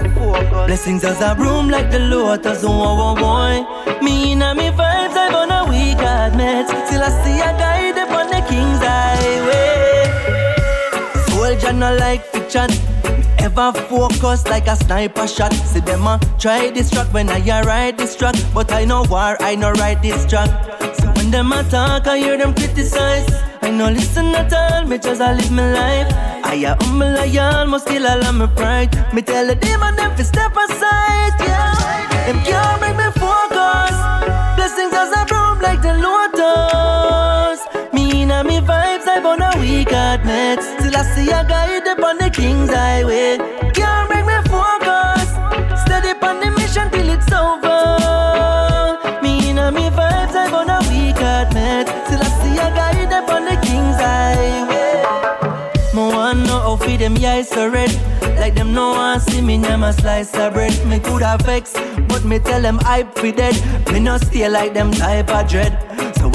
Blessings as a room like the lotus. Oh, oh, oh. Me and me vibes, I gonna we God met. Till I see a guide up on the king's highway. Soldier no like fiction. Never focus like a sniper shot. See them a try this track when I a ride this track, but I know war, I know ride this track. So when them a talk, I hear them criticize. I no listen at all, me just I live my life. I a humble, I almost kill all of my pride. Me tell the demon them to step aside, yeah. Them can't make me focus. Blessings as a broom like the lotus. Me and me vibes, I burn a weak meds. Still I see a guide on the king's. Can't make me focus. Steady on the mission till it's over. Me and me vibes, I burn a weak heart meds. Till I see a guide up on the king's highway. Me one know how feed them eyes so red Like them no one see me name a slice of bread Me could have vex, but me tell them I fi dead Me no stay like them type of dread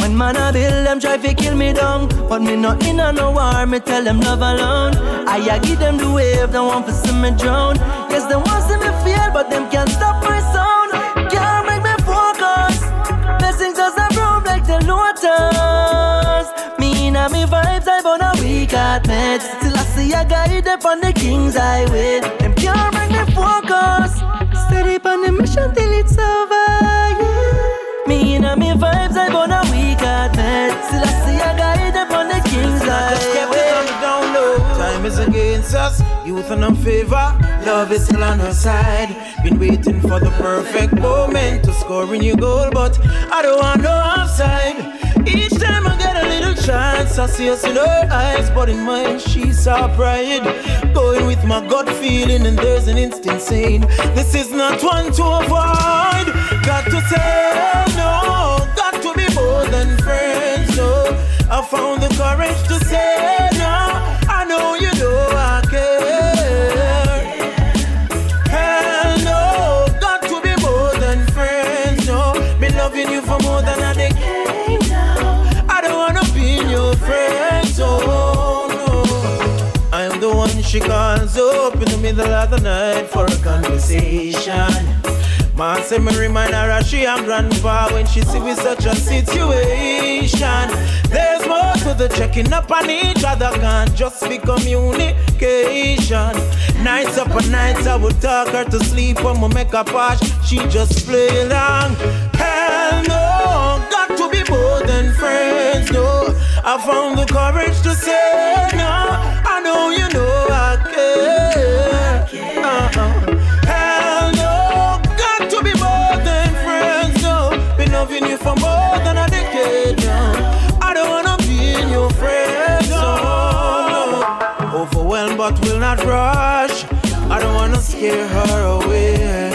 when man a bill, them try fi kill me down. But me no in a no war, me tell them love alone. I a give them the wave, them want fi see me drown. Yes, them want see me fail, but them can't stop my sound. Can't make me focus. Blessings does a room like the lotus. Me and me vibes, I burn a weak heart meds. Till I see a guide up on the king's highway. Them can't make me focus. Steady on the mission till it's over, yeah. Me and me vibes, I burn a us, youth in our favor, love is still on our side. Been waiting for the perfect moment to score a new goal, but I don't want no offside. Each time I get a little chance, I see us in her eyes, but in mine she saw pride. Going with my gut feeling, and there's an instinct saying, This is not one to avoid. Got to say no, got to be more than friends. No, I found the courage to say no. I know you know I up in the middle of the night for a conversation. Ma say me remind her of she and grandpa when she see with such a situation. There's more to the checking up on each other, can't just be communication. Nights up and nights I would talk her to sleep when we make a she just play along. Hell no, got to be more than friends, no. I found the courage to say no. I know you know I care. Uh-uh. Hell no, got to be more than friends, no. Been loving you for more than a decade now. I don't wanna be in your friend zone. no. Overwhelmed but will not rush. I don't wanna scare her away.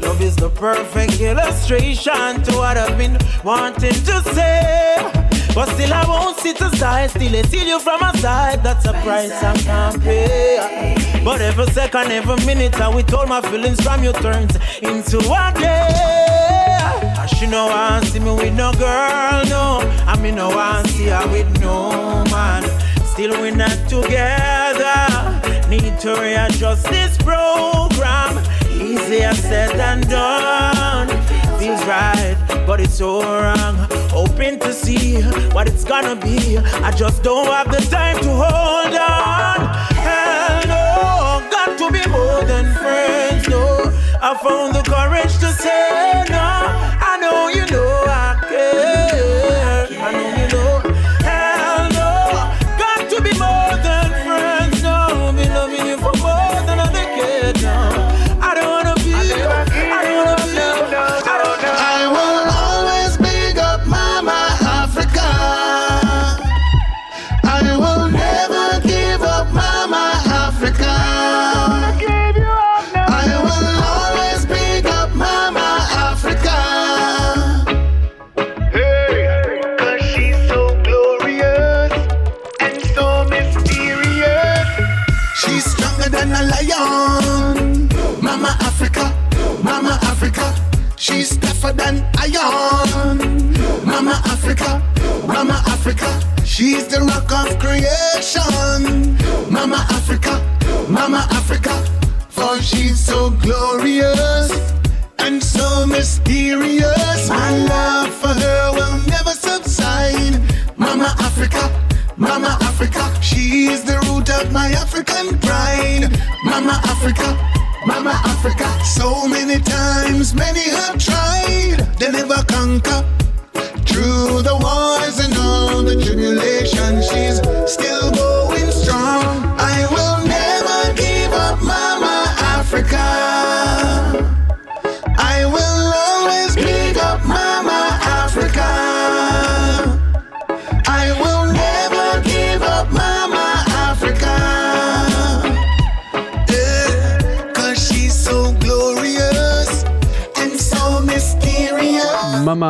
Love is the perfect illustration to what I've been wanting to say. But still I won't sit aside, still I steal you from my side. That's a price I can't pay. But every second, every minute, I will told my feelings from you turns into a day. I she know I see me with no girl, no. I mean no I see her with no man. Still we're not together. Need to readjust this program. Easier said than done. Feels right, but it's so wrong. Hoping to see what it's gonna be. I just don't have the time to hold on. Hell no, got to be more than friends. No, I found the courage to say no. I know you know iron. Mama Africa, Mama Africa. She's the rock of creation. Mama Africa, Mama Africa. For she's so glorious and so mysterious. My love for her will never subside. Mama Africa, Mama Africa. She's the root of my African pride. Mama Africa, Mama Africa. So many times, many have tried, they never conquer. Through the wars and all the tribulations, she's still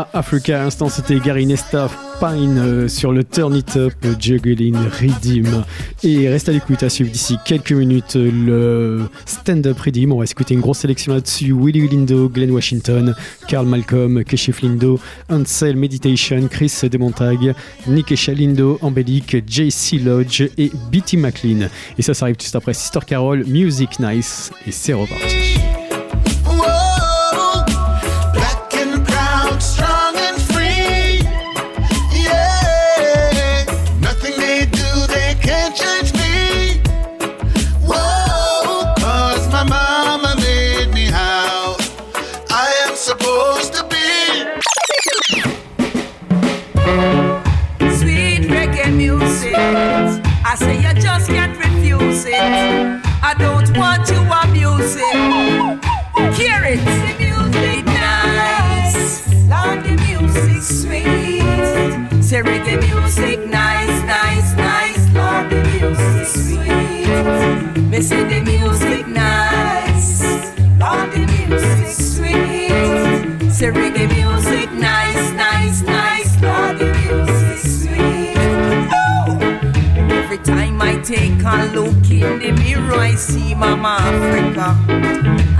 Mama Africa, à l'instant c'était Gary Nesta Pine euh, sur le Turn It Up Juggling Redeem. Et reste à l'écoute à suivre d'ici quelques minutes le stand-up Redeem. On va écouter une grosse sélection là-dessus. Willie Lindo, Glenn Washington, Carl Malcolm, Keshif Lindo, Ansel Meditation, Chris Demontag, Nick Lindo, Ambelic, JC Lodge et Bitty McLean. Et ça, ça arrive juste après Sister Carol, Music Nice. Et c'est reparti. Mama Africa.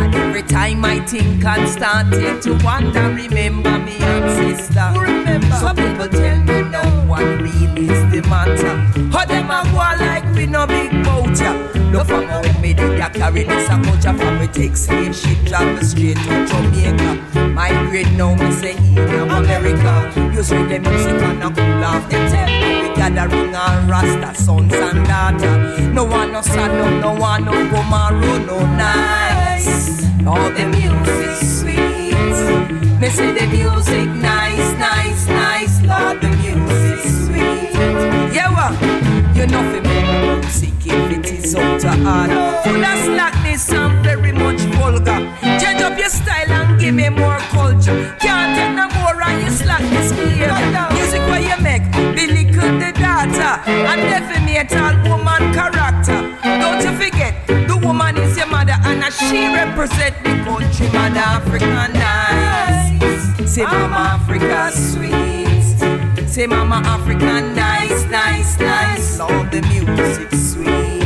And every time I think I'm starting to wonder, remember me ancestor. Remember, some people tell me no one really is the matter. How them a go like we no big voucher. No from when me did ya carry this a culture from we take slave ship travel straight to Jamaica. Migrate now me say in America. You see the music and a cool off the tell me we gathering our rasta sons and daughter. No one no sad no no one no go maroon no nice. All the music sweet. Me say the music nice nice nice. Lord the music sweet. Yeah well, you know for me music if it is out to hard. Full of slackness and very much vulgar. Change up your style and give me more culture. Mm. and defamate all woman character. Don't you forget, the woman is your mother and she represent the country, mother Africa nice. Say mama Africa sweet. Say mama Africa nice, nice, nice. Love the music sweet.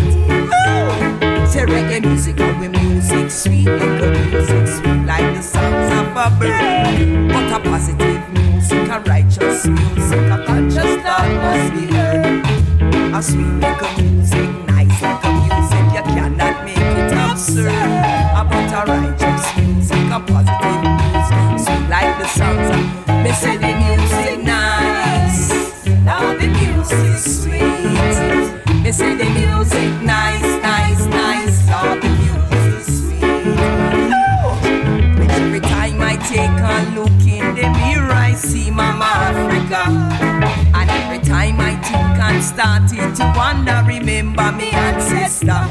Say reggae music, and we music sweet, make the music sweet like the songs of a bird. But a positive music, a righteous music, a conscious thought must be heard. A sweet a music, nice. A music, you cannot make it absurd. About a righteous music, a positive music, sweet like the songs me say starting to wonder, remember me ancestor.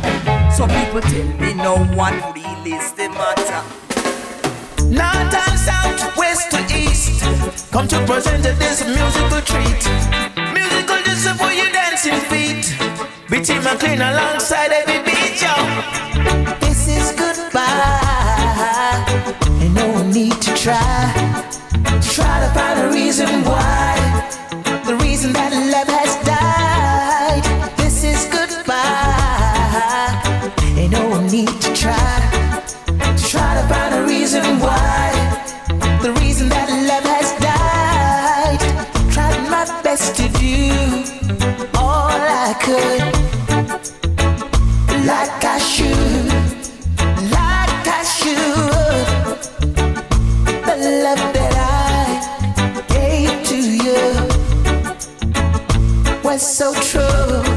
So people tell me no what really is the matter. North and south, west to east. Come to present this musical treat. Musical just for your dancing feet. Bitty McLean alongside every beat, yo. This is goodbye. And no need to. Try was so true.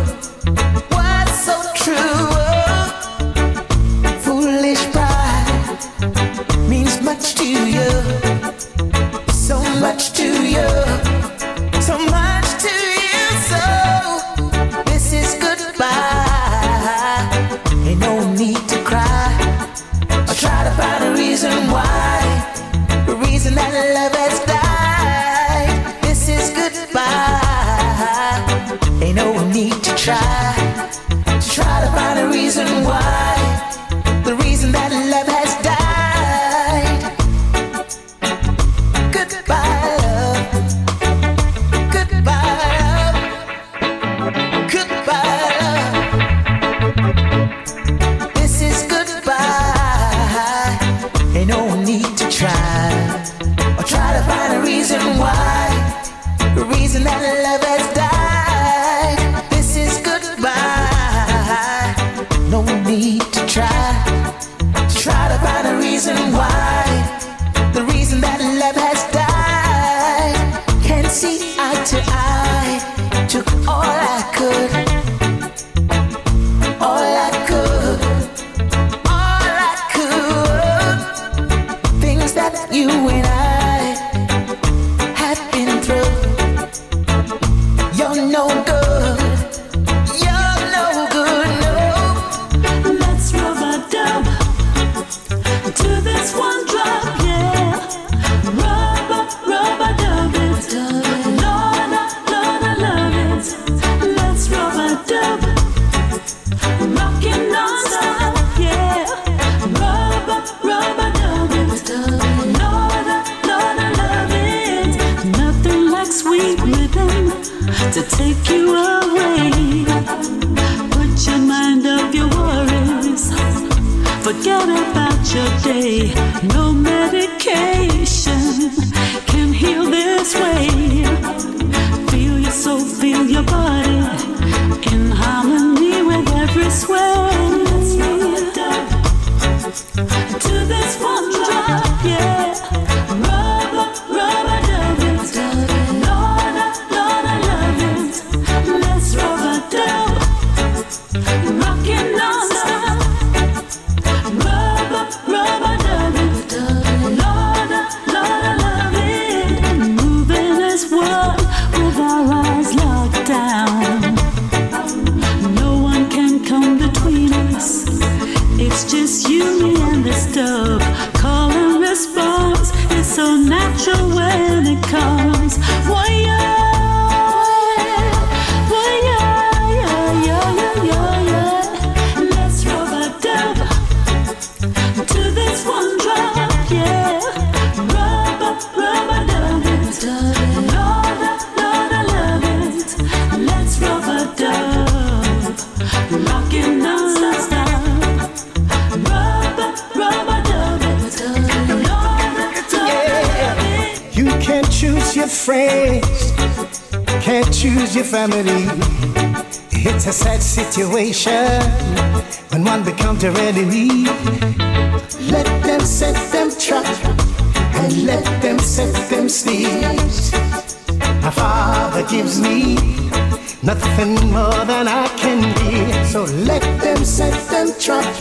Nothing more than I can be. So let them set them trap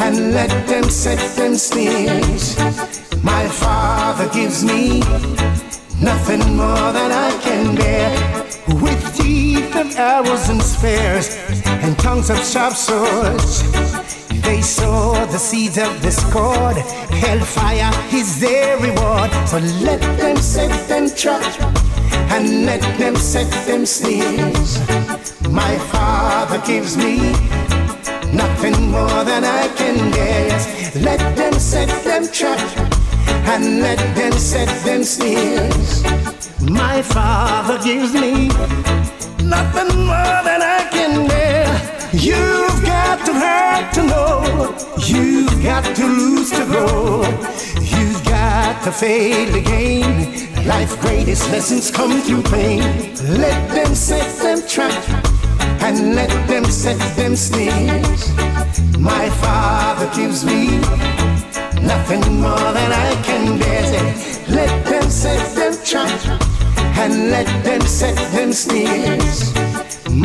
and let them set them sneeze. My father gives me nothing more than I can bear. With teeth of arrows and spears and tongues of sharp swords, they sow the seeds of discord. Hellfire is their reward. So let them set them trap and let them set them sneeze. My father gives me nothing more than I can bear. Let them set them trap and let them set them sneeze. My father gives me nothing more than I can bear. You've got to hurt to know. You've got to lose to grow. You've got to fail again. Life's greatest lessons come through pain. Let them set them trap and let them set them sneeze. My father gives me nothing more than I can bear. Let them set them trap and let them set them sneeze.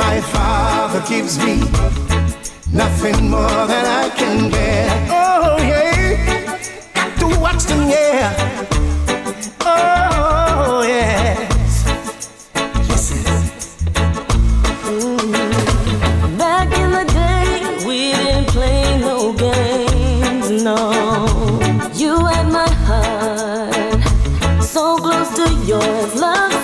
My father gives me nothing more than I can bear. Oh yeah, got to watch them, yeah. Oh yes. Listen. Back in the day, we didn't play no games, no. You had my heart, so close to yours, love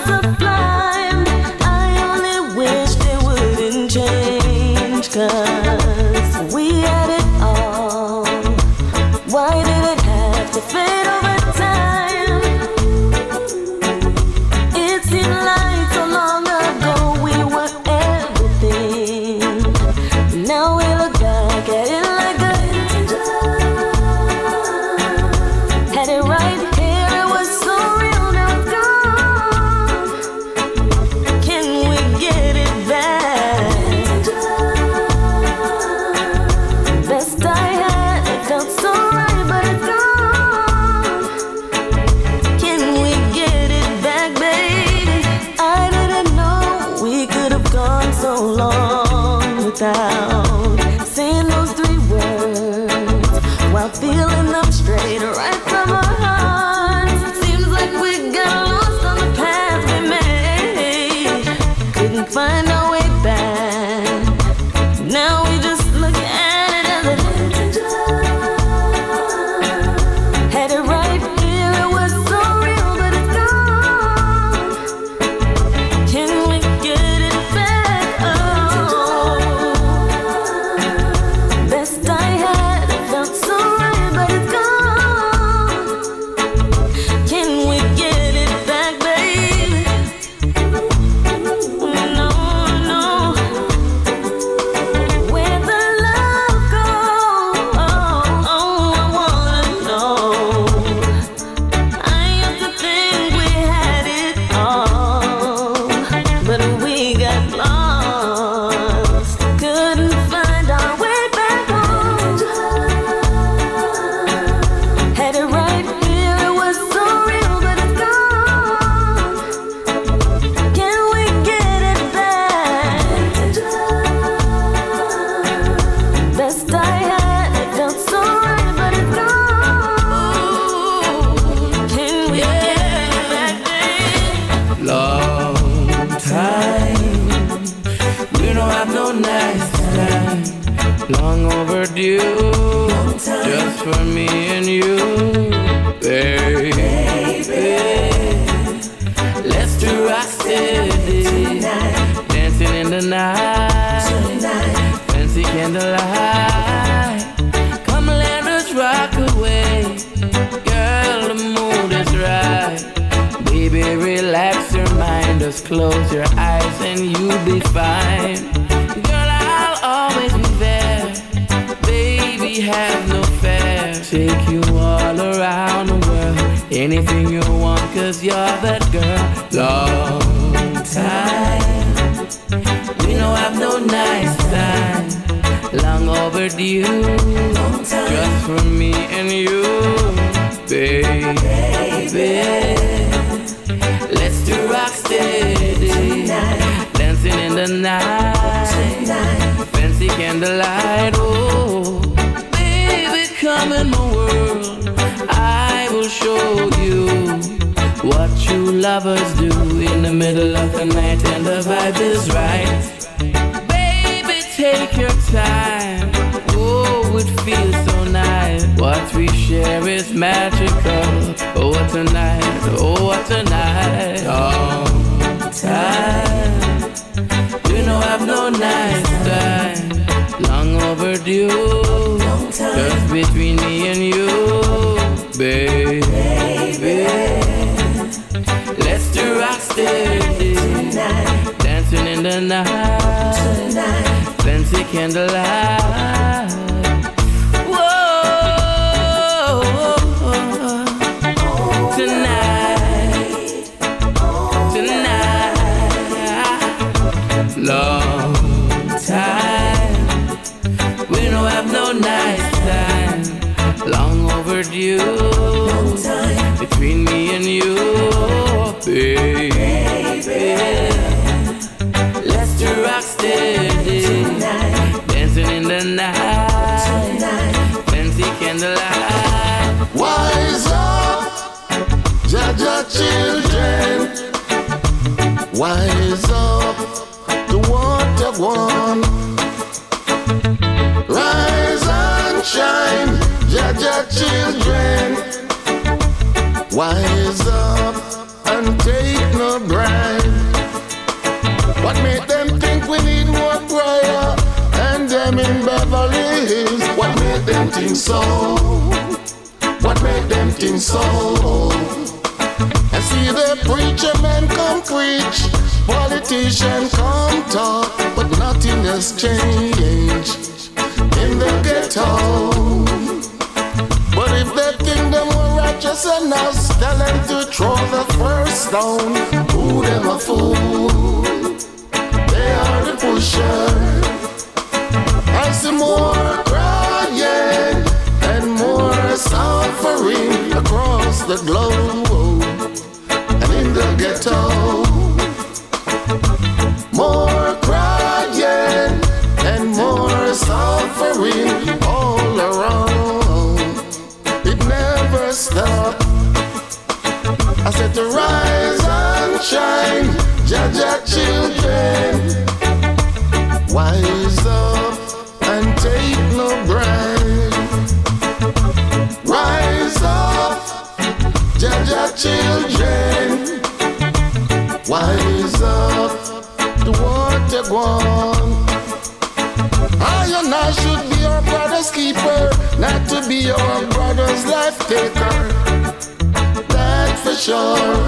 sure.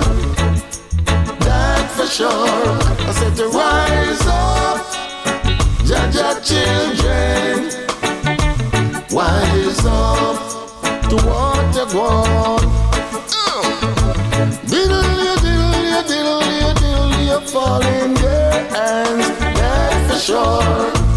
That for sure. I said to rise up, Jah Jah children. Wise up to what you want. Diddle you, diddle you, diddle you, diddle you, fall in their hands. That for sure.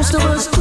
Most of us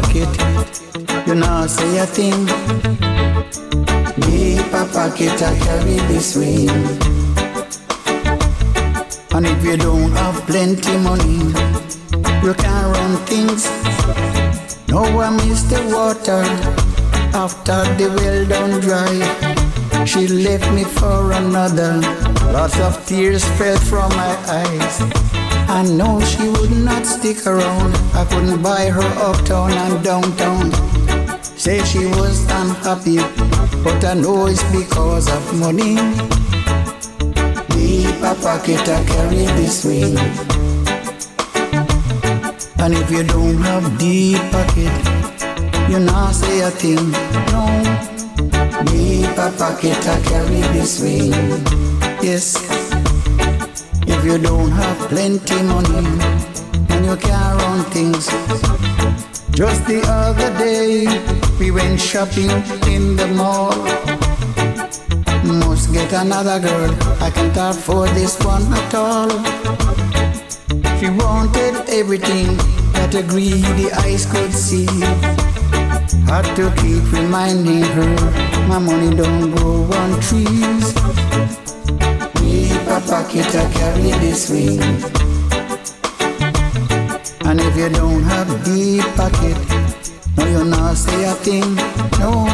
pocket, you not say a thing. Deep a pocket I carry this weed. And if you don't have plenty money, you can run things. No one miss the water after the well done dry. She left me for another. Lots of tears fell from my eyes. I know she would not stick around. I couldn't buy her uptown and downtown. Say she was unhappy, but I know it's because of money. Deep a pocket I carry this way. And if you don't have deep pocket, you not say a thing. No. Deep a pocket I carry this way. Yes. You don't have plenty money and you can't run things. Just the other day we went shopping in the mall. Must get another girl. I can't afford this one at all. She wanted everything that a greedy eyes could see. Had to keep reminding her my money don't grow on trees. Pocket I carry this way. And if you don't have deep pocket, no you not say a thing. No,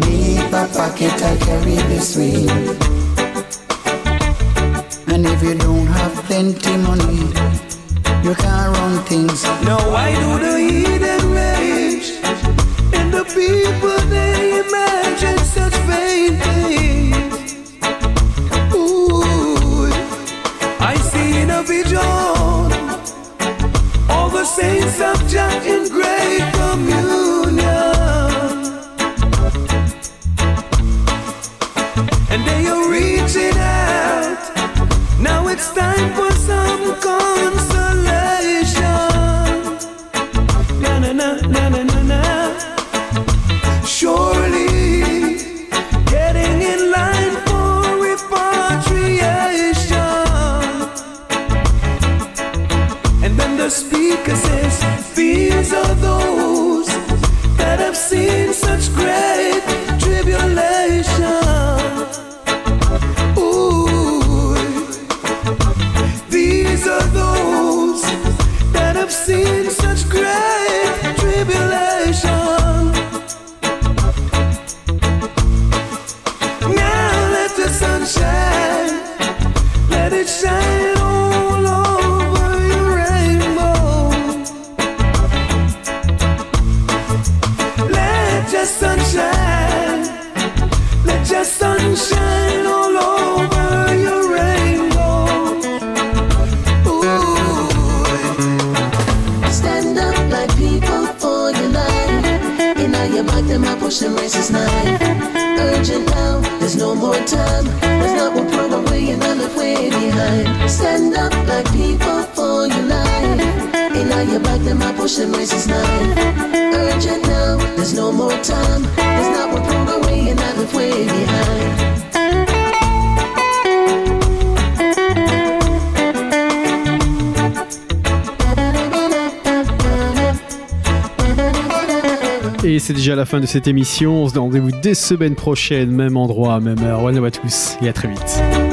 deep pocket I carry this way. And if you don't have plenty money, you can't run things. Now why do the heathen rage? And the people saints of Jah in great la fin de cette émission. On se donne rendez-vous dès semaine prochaine, même endroit, même heure. One love à tous et à très vite.